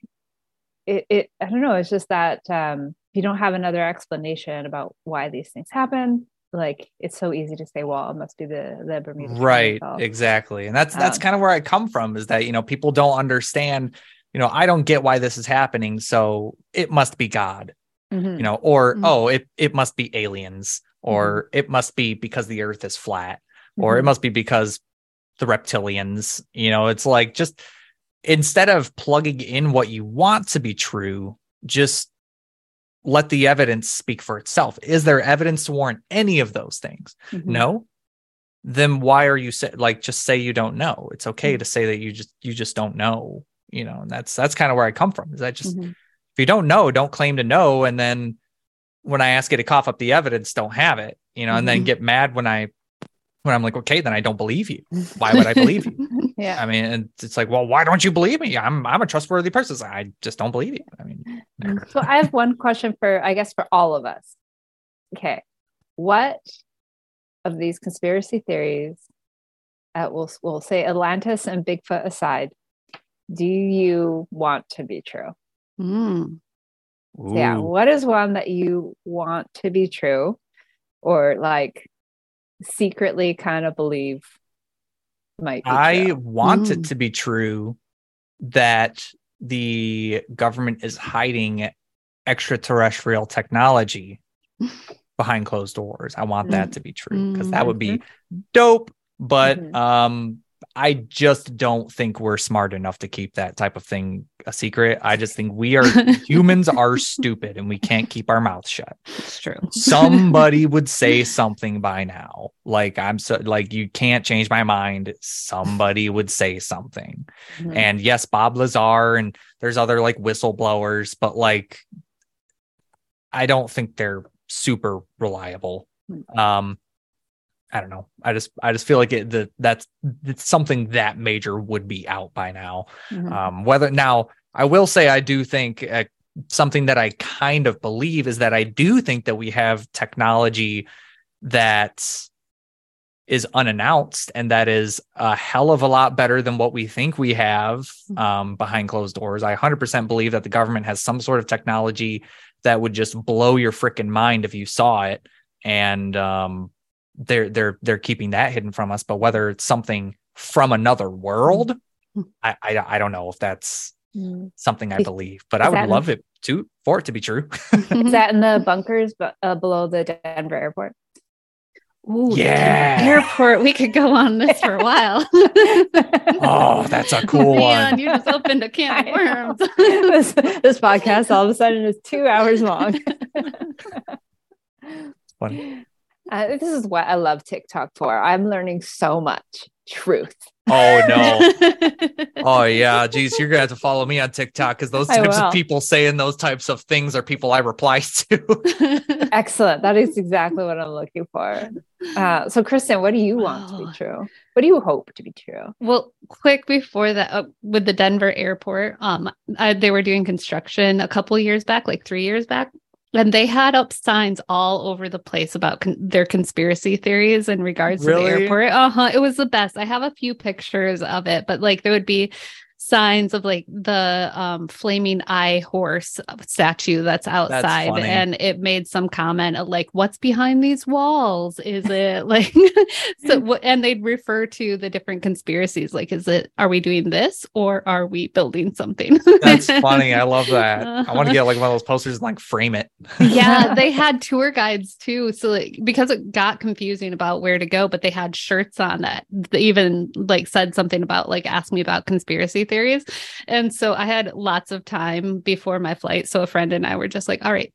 it, it i don't know. It's just that um you don't have another explanation about why these things happen like it's so easy to say well it must be the the bermuda right exactly and that's that's Um, kind of where i come from is that you know people don't understand you know i don't get why this is happening so it must be god Mhm. you know or Mhm. oh it it must be aliens or it must be because the earth is flat or it Mhm. must be because the reptilians you know it's like just instead of plugging in what you want to be true just let the evidence speak for itself. Is there evidence to warrant any of those things? Mhm. no. Then why are you say like just say you don't know? It's okay to say that you just you just don't know you know and that's that's kind of where i come from is i just Mhm. if you don't know don't claim to know and then when i ask you to cough up the evidence don't have it you know and then Mhm. get mad when i when i'm like okay then i don't believe you. Why would i believe you yeah. I mean and it's like well why don't you believe me? I'm i'm a trustworthy person. Like, i just don't believe you. I mean so i have one question for i guess for all of us. Okay. What of these conspiracy theories uh, we'll, we'll say atlantis and bigfoot aside do you want to be true? Mm. So, yeah what is one that you want to be true or like secretly kind of believe might be I true? want it Mm. to be true that the government is hiding extraterrestrial technology behind closed doors. I want that to be true because that would be dope. But Mhm. um, I just don't think we're smart enough to keep that type of thing a secret. I just think we are humans are stupid and we can't keep our mouths shut It's true. somebody would say something by now. Like I'm so like you can't change my mind. Somebody would say something. Mhm. And yes, Bob Lazar and there's other like whistleblowers, but like I don't think they're super reliable. Um I don't know. I just I just feel like it the that's it's something that major would be out by now. Mhm. Um, whether now, I will say I do think uh, something that I kind of believe is that I do think that we have technology that is unannounced and that is a hell of a lot better than what we think we have um, behind closed doors. I 100% believe that the government has some sort of technology that would just blow your freaking mind if you saw it, and um, they're they're they're keeping that hidden from us. But whether it's something from another world, I I, I don't know if that's Mhm. something I believe, but is I would that in- love it to for it to be true. Is that in the bunkers but uh, below the Denver airport? Ooh, Yeah. airport. We could go on this for a while. Oh, that's a cool Man, one. you just opened a can of worms. this, this podcast all of a sudden is two hours long. Funny. Uh, this is what I love TikTok for. I'm learning so much truth. Oh no. Oh yeah, geez, you're gonna have to follow me on TikTok because those types of people saying those types of things are people I reply to. Excellent. That is exactly what I'm looking for. Uh, so, Kristin, what do you want to be true? What do you hope to be true? Well, quick before that, uh, with the Denver airport, um, I, they were doing construction a couple years back, like three years back, and they had up signs all over the place about con- their conspiracy theories in regards to the airport. Uh huh. It was the best. I have a few pictures of it, but like there would be signs of like the um, flaming eye horse statue that's outside funny. and it made some comment of like what's behind these walls is it like so wh- and they'd refer to the different conspiracies like is it are we doing this or are we building something That's funny. I love that. I want to get like one of those posters and like frame it. yeah they had tour guides too so like because it got confusing about where to go but they had shirts on that they even like said something about like ask me about conspiracy theories and so i had lots of time before my flight so a friend and i were just like all right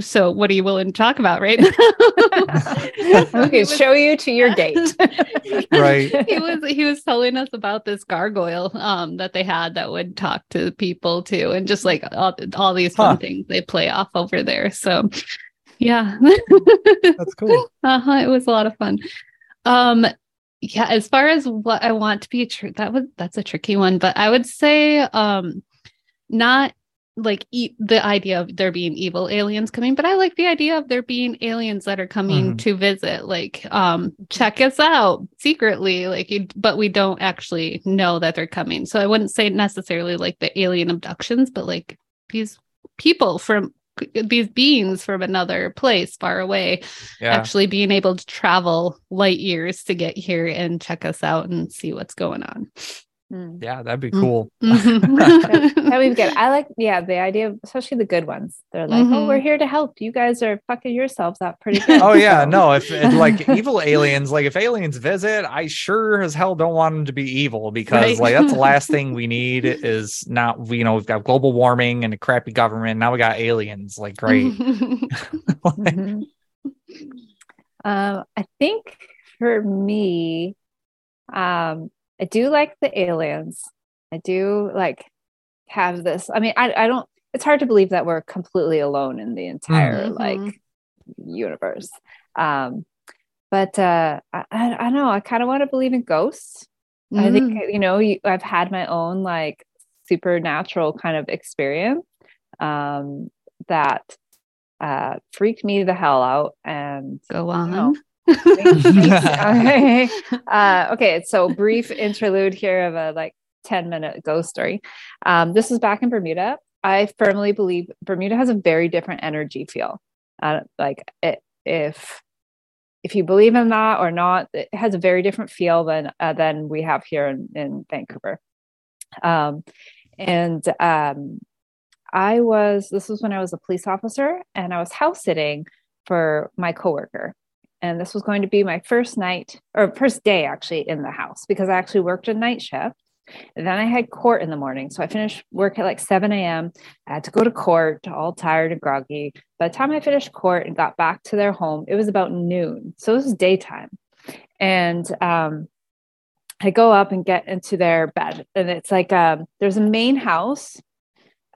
so what are you willing to talk about right okay, show you to your gate. Right. he was he was telling us about this gargoyle um that they had that would talk to people too and just like all, all these fun Huh. things they play off over there so yeah That's cool. uh-huh it was a lot of fun um yeah as far as what i want to be true that was that's a tricky one but i would say um not like e- the idea of there being evil aliens coming but i like the idea of there being aliens that are coming Mhm. to visit like um check us out secretly like you but we don't actually know that they're coming so i wouldn't say necessarily like the alien abductions but like these people from these beings from another place far away Yeah. actually being able to travel light years to get here and check us out and see what's going on. Hmm. Yeah, that'd be Mm. cool. That would be good. I like, yeah, the idea of especially the good ones. They're like, oh, Mhm. we're here to help. You guys are fucking yourselves up pretty good. Oh yeah, no. If, if like evil aliens, like if aliens visit, I sure as hell don't want them to be evil because Right. like that's the last thing we need is not you know we've got global warming and a crappy government. Now we got aliens. Like great. Mhm. um, I think for me, um, I do like the aliens. I do like have this. I mean, I, I don't. It's hard to believe that we're completely alone in the entire Mhm. like universe. Um, but uh, I, I, I don't know. I kind of want to believe in ghosts. I think you know you, I've had my own like supernatural kind of experience um, that uh, freaked me the hell out. And Go on. Okay. Uh, okay, so brief interlude here of a like 10 minute ghost story. Um, this is back in Bermuda. I firmly believe Bermuda has a very different energy feel. Uh, like it, if if you believe in that or not, it has a very different feel than uh, than we have here in, in Vancouver. Um, and um, I was this was when I was a police officer and I was house sitting for my coworker and this was going to be my first night or first day actually in the house because I actually worked a night shift. And then I had court in the morning. So I finished work at like 7 a.m. I had to go to court, all tired and groggy. By the time I finished court and got back to their home, it was about noon. So it was daytime. And um, I go up and get into their bed. And it's like um, there's a main house.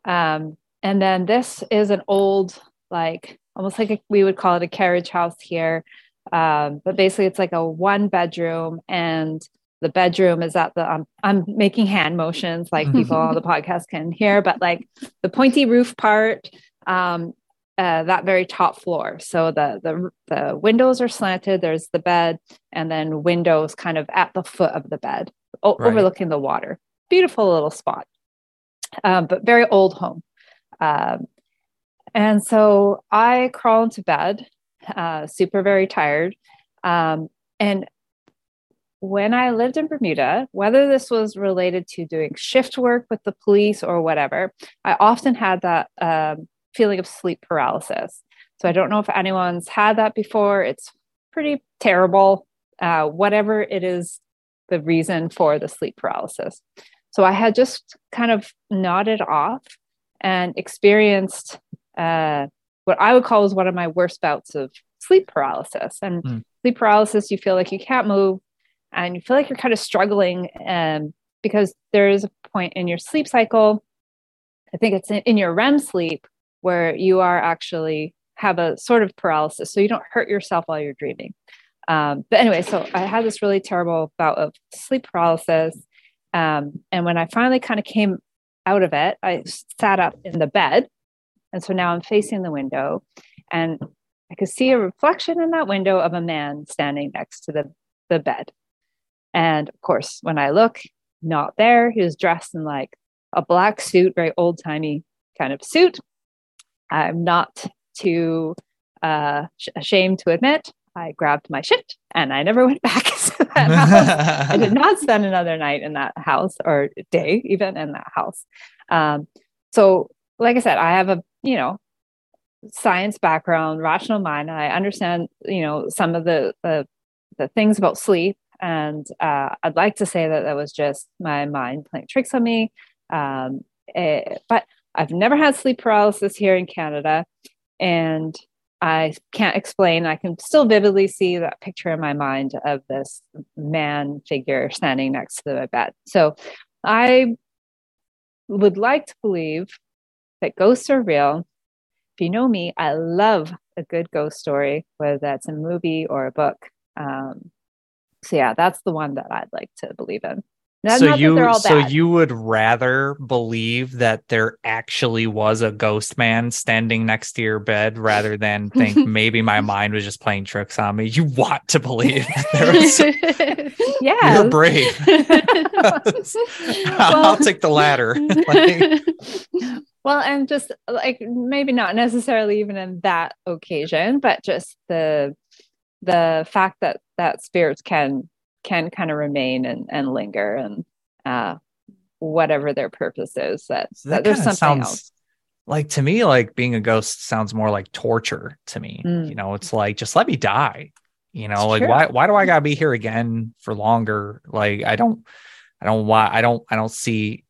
Um, and then this is an old, like almost like a, we would call it a carriage house here um, but basically it's like a one bedroom and the bedroom is at the um, i'm making hand motions like people on the podcast can hear but like the pointy roof part um, uh, that very top floor. So the, the the windows are slanted there's the bed and then windows kind of at the foot of the bed o- Right. overlooking the water. Beautiful little spot. Um, but very old home. Um, and so i crawl into bed uh, super very tired. Um, and when I lived in Bermuda, whether this was related to doing shift work with the police or whatever, I often had that um, feeling of sleep paralysis. So I don't know if anyone's had that before. It's pretty terrible, uh, whatever it is, the reason for the sleep paralysis. So I had just kind of nodded off and experienced uh, what I would call is one of my worst bouts of sleep paralysis. And Mm. sleep paralysis, you feel like you can't move and you feel like you're kind of struggling um, because there is a point in your sleep cycle. I think it's in, in your REM sleep where you are actually have a sort of paralysis. So you don't hurt yourself while you're dreaming. Um, but anyway, so I had this really terrible bout of sleep paralysis. Um, and when I finally kind of came out of it, I sat up in the bed and so now I'm facing the window and I could see a reflection in that window of a man standing next to the, the bed. And of course, when I look, not there. He was dressed in like a black suit, very old timey kind of suit. I'm not too uh, ashamed to admit I grabbed my shit and I never went back to that house. I did not spend another night in that house or day even in that house. Um, so, like I said, I have a you know science background, rational mind. I understand you know some of the the, the things about sleep, and uh, I'd like to say that that was just my mind playing tricks on me. Um, it, eh, but I've never had sleep paralysis here in Canada, and I can't explain. I can still vividly see that picture in my mind of this man figure standing next to my bed. So I would like to believe that ghosts are real. If you know me, I love a good ghost story, whether that's a movie or a book. Um, so yeah, that's the one that I'd like to believe in. Not, so not you so you would rather believe that there actually was a ghost man standing next to your bed rather than think maybe my mind was just playing tricks on me. You want to believe there was Yeah. You're brave. well, I'll take the latter. like, well, and just like maybe not necessarily even in that occasion, but just the the fact that that spirits can can kind of remain and, and linger and uh, whatever their purpose is that, so that, that there's something sounds, else like to me like being a ghost sounds more like torture to me mm. you know it's like just let me die you know it's like true. why why do i gotta be here again for longer like i don't i don't why i don't i don't see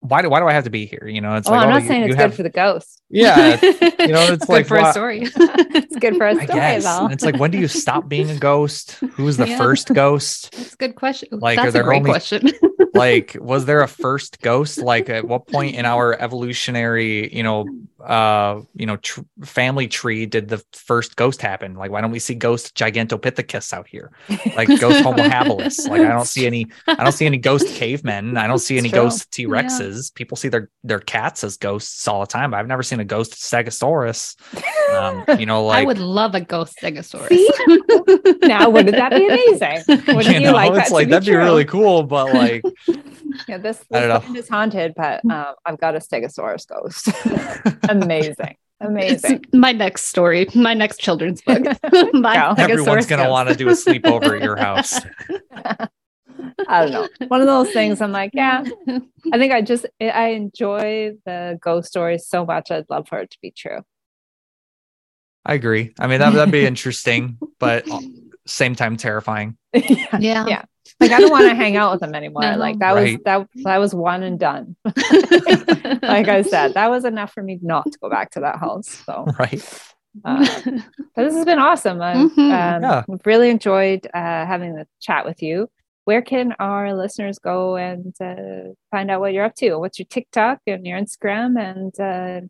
why do why do I have to be here? You know, it's oh, like I'm oh, not saying you, it's good for the ghost. Yeah, you know, it's, like for why, a story. it's good for a story. I guess. It's like when do you stop being a ghost? Who was the yeah. first ghost? That's a good question. Like, That's are there a great only, question. like, was there a first ghost? Like, at what point in our evolutionary, you know, uh, you know, tr- family tree did the first ghost happen? Like, why don't we see ghost Gigantopithecus out here? Like ghost Homo habilis. Like, I don't see any. I don't see any ghost cavemen. I don't see any ghost T Rexes. Yeah People see their their cats as ghosts all the time. I've never seen a ghost Stegosaurus. Um, you know, like I would love a ghost Stegosaurus. now, wouldn't that be amazing? Wouldn't you, you know, like it's that like that'd be, be really cool, but like, yeah, this, this land is haunted, but uh, I've got a Stegosaurus ghost. amazing. Amazing. It's my next story, my next children's book. my Everyone's going to want to do a sleepover at your house. I don't know. One of those things I'm like, yeah, I think I just, I enjoy the ghost stories so much. I'd love for it to be true. I agree. I mean, that, that'd be interesting, but same time terrifying. yeah. yeah. Yeah. Like I don't want to hang out with them anymore. No, like that right. was that that was one and done. like I said, that was enough for me not to go back to that house. So right. Uh, but this has been awesome. I've, mm-hmm. um, yeah. Really enjoyed uh, having the chat with you where can our listeners go and uh, find out what you're up to? What's your TikTok and your Instagram? And uh,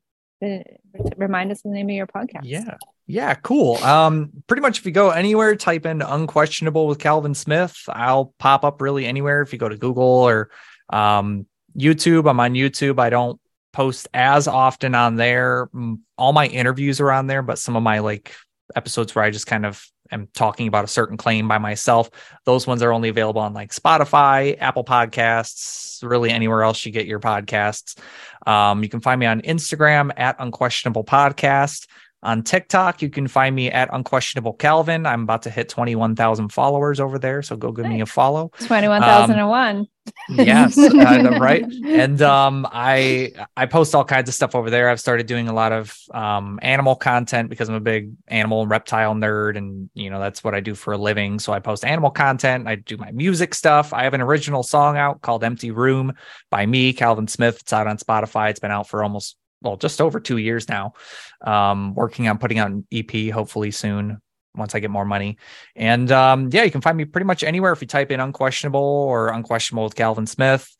remind us the name of your podcast. Yeah. Yeah, cool. Um, pretty much if you go anywhere, type in unquestionable with Calvin Smith, I'll pop up really anywhere. If you go to Google or um, YouTube, I'm on YouTube. I don't post as often on there. All my interviews are on there, but some of my like episodes where I just kind of am talking about a certain claim by myself. Those ones are only available on like Spotify, Apple Podcasts, really anywhere else you get your podcasts. Um, you can find me on Instagram at Unquestionable Podcast. On TikTok, you can find me at Unquestionable Calvin. I'm about to hit 21,000 followers over there. So go give nice. me a follow. 21,001. Um, yes, uh, right. And um, I I post all kinds of stuff over there. I've started doing a lot of um, animal content because I'm a big animal and reptile nerd, and you know that's what I do for a living. So I post animal content. I do my music stuff. I have an original song out called "Empty Room" by me, Calvin Smith. It's out on Spotify. It's been out for almost well, just over two years now. Um, working on putting out an EP hopefully soon once I get more money. And um, yeah, you can find me pretty much anywhere if you type in unquestionable or unquestionable with Calvin Smith.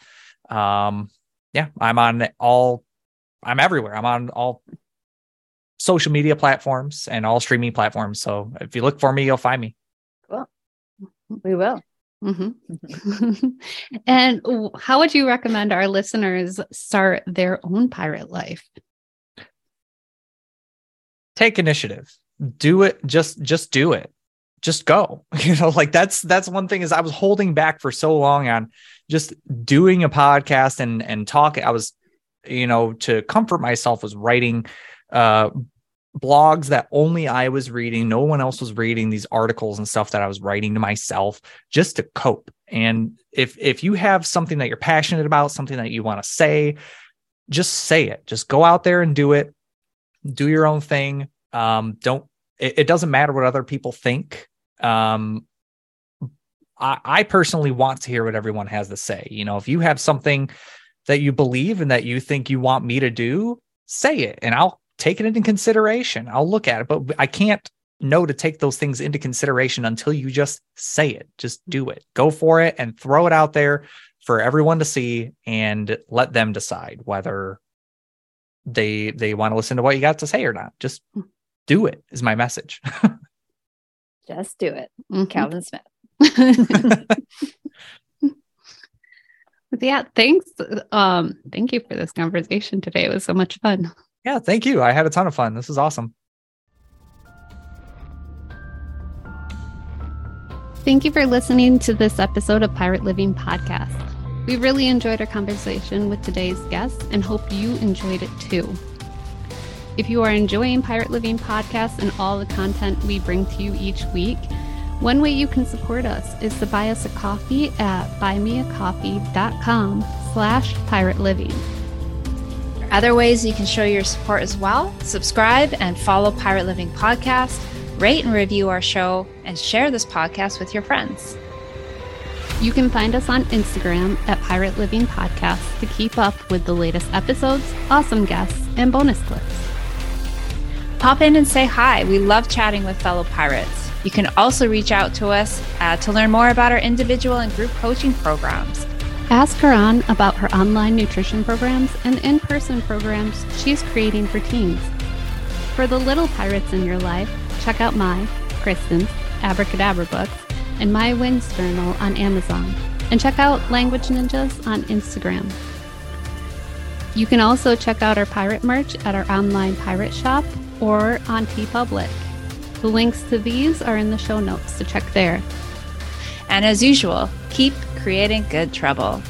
Um, yeah, I'm on all, I'm everywhere. I'm on all social media platforms and all streaming platforms. So if you look for me, you'll find me. Cool. We will. Mm-hmm. and how would you recommend our listeners start their own pirate life? Take initiative. Do it. Just just do it. just go. You know, like that's that's one thing is I was holding back for so long on just doing a podcast and and talking. I was, you know, to comfort myself was writing uh blogs that only I was reading, no one else was reading these articles and stuff that I was writing to myself just to cope. And if if you have something that you're passionate about, something that you want to say, just say it. Just go out there and do it. Do your own thing. Um, don't it, it doesn't matter what other people think. Um, I, I personally want to hear what everyone has to say. You know, if you have something that you believe and that you think you want me to do, say it and I'll take it into consideration. I'll look at it, but I can't know to take those things into consideration until you just say it. Just do it. Go for it and throw it out there for everyone to see and let them decide whether they they want to listen to what you got to say or not. Just do it is my message. Just do it. Mm-hmm. Calvin Smith. yeah, thanks. Um, thank you for this conversation today. It was so much fun. Yeah, thank you. I had a ton of fun. This is awesome. Thank you for listening to this episode of Pirate Living Podcast. We really enjoyed our conversation with today's guest and hope you enjoyed it too. If you are enjoying Pirate Living Podcast and all the content we bring to you each week, one way you can support us is to buy us a coffee at buymeacoffee.com slash pirate living. Other ways you can show your support as well subscribe and follow Pirate Living Podcast, rate and review our show, and share this podcast with your friends. You can find us on Instagram at Pirate Living Podcast to keep up with the latest episodes, awesome guests, and bonus clips. Pop in and say hi. We love chatting with fellow pirates. You can also reach out to us uh, to learn more about our individual and group coaching programs. Ask Caron about her online nutrition programs and in person programs she's creating for teens. For the little pirates in your life, check out my, Kristin's, Abracadabra books and My Wins Journal on Amazon. And check out Language Ninjas on Instagram. You can also check out our pirate merch at our online pirate shop or on TeePublic. The links to these are in the show notes, so check there. And as usual, keep creating good trouble.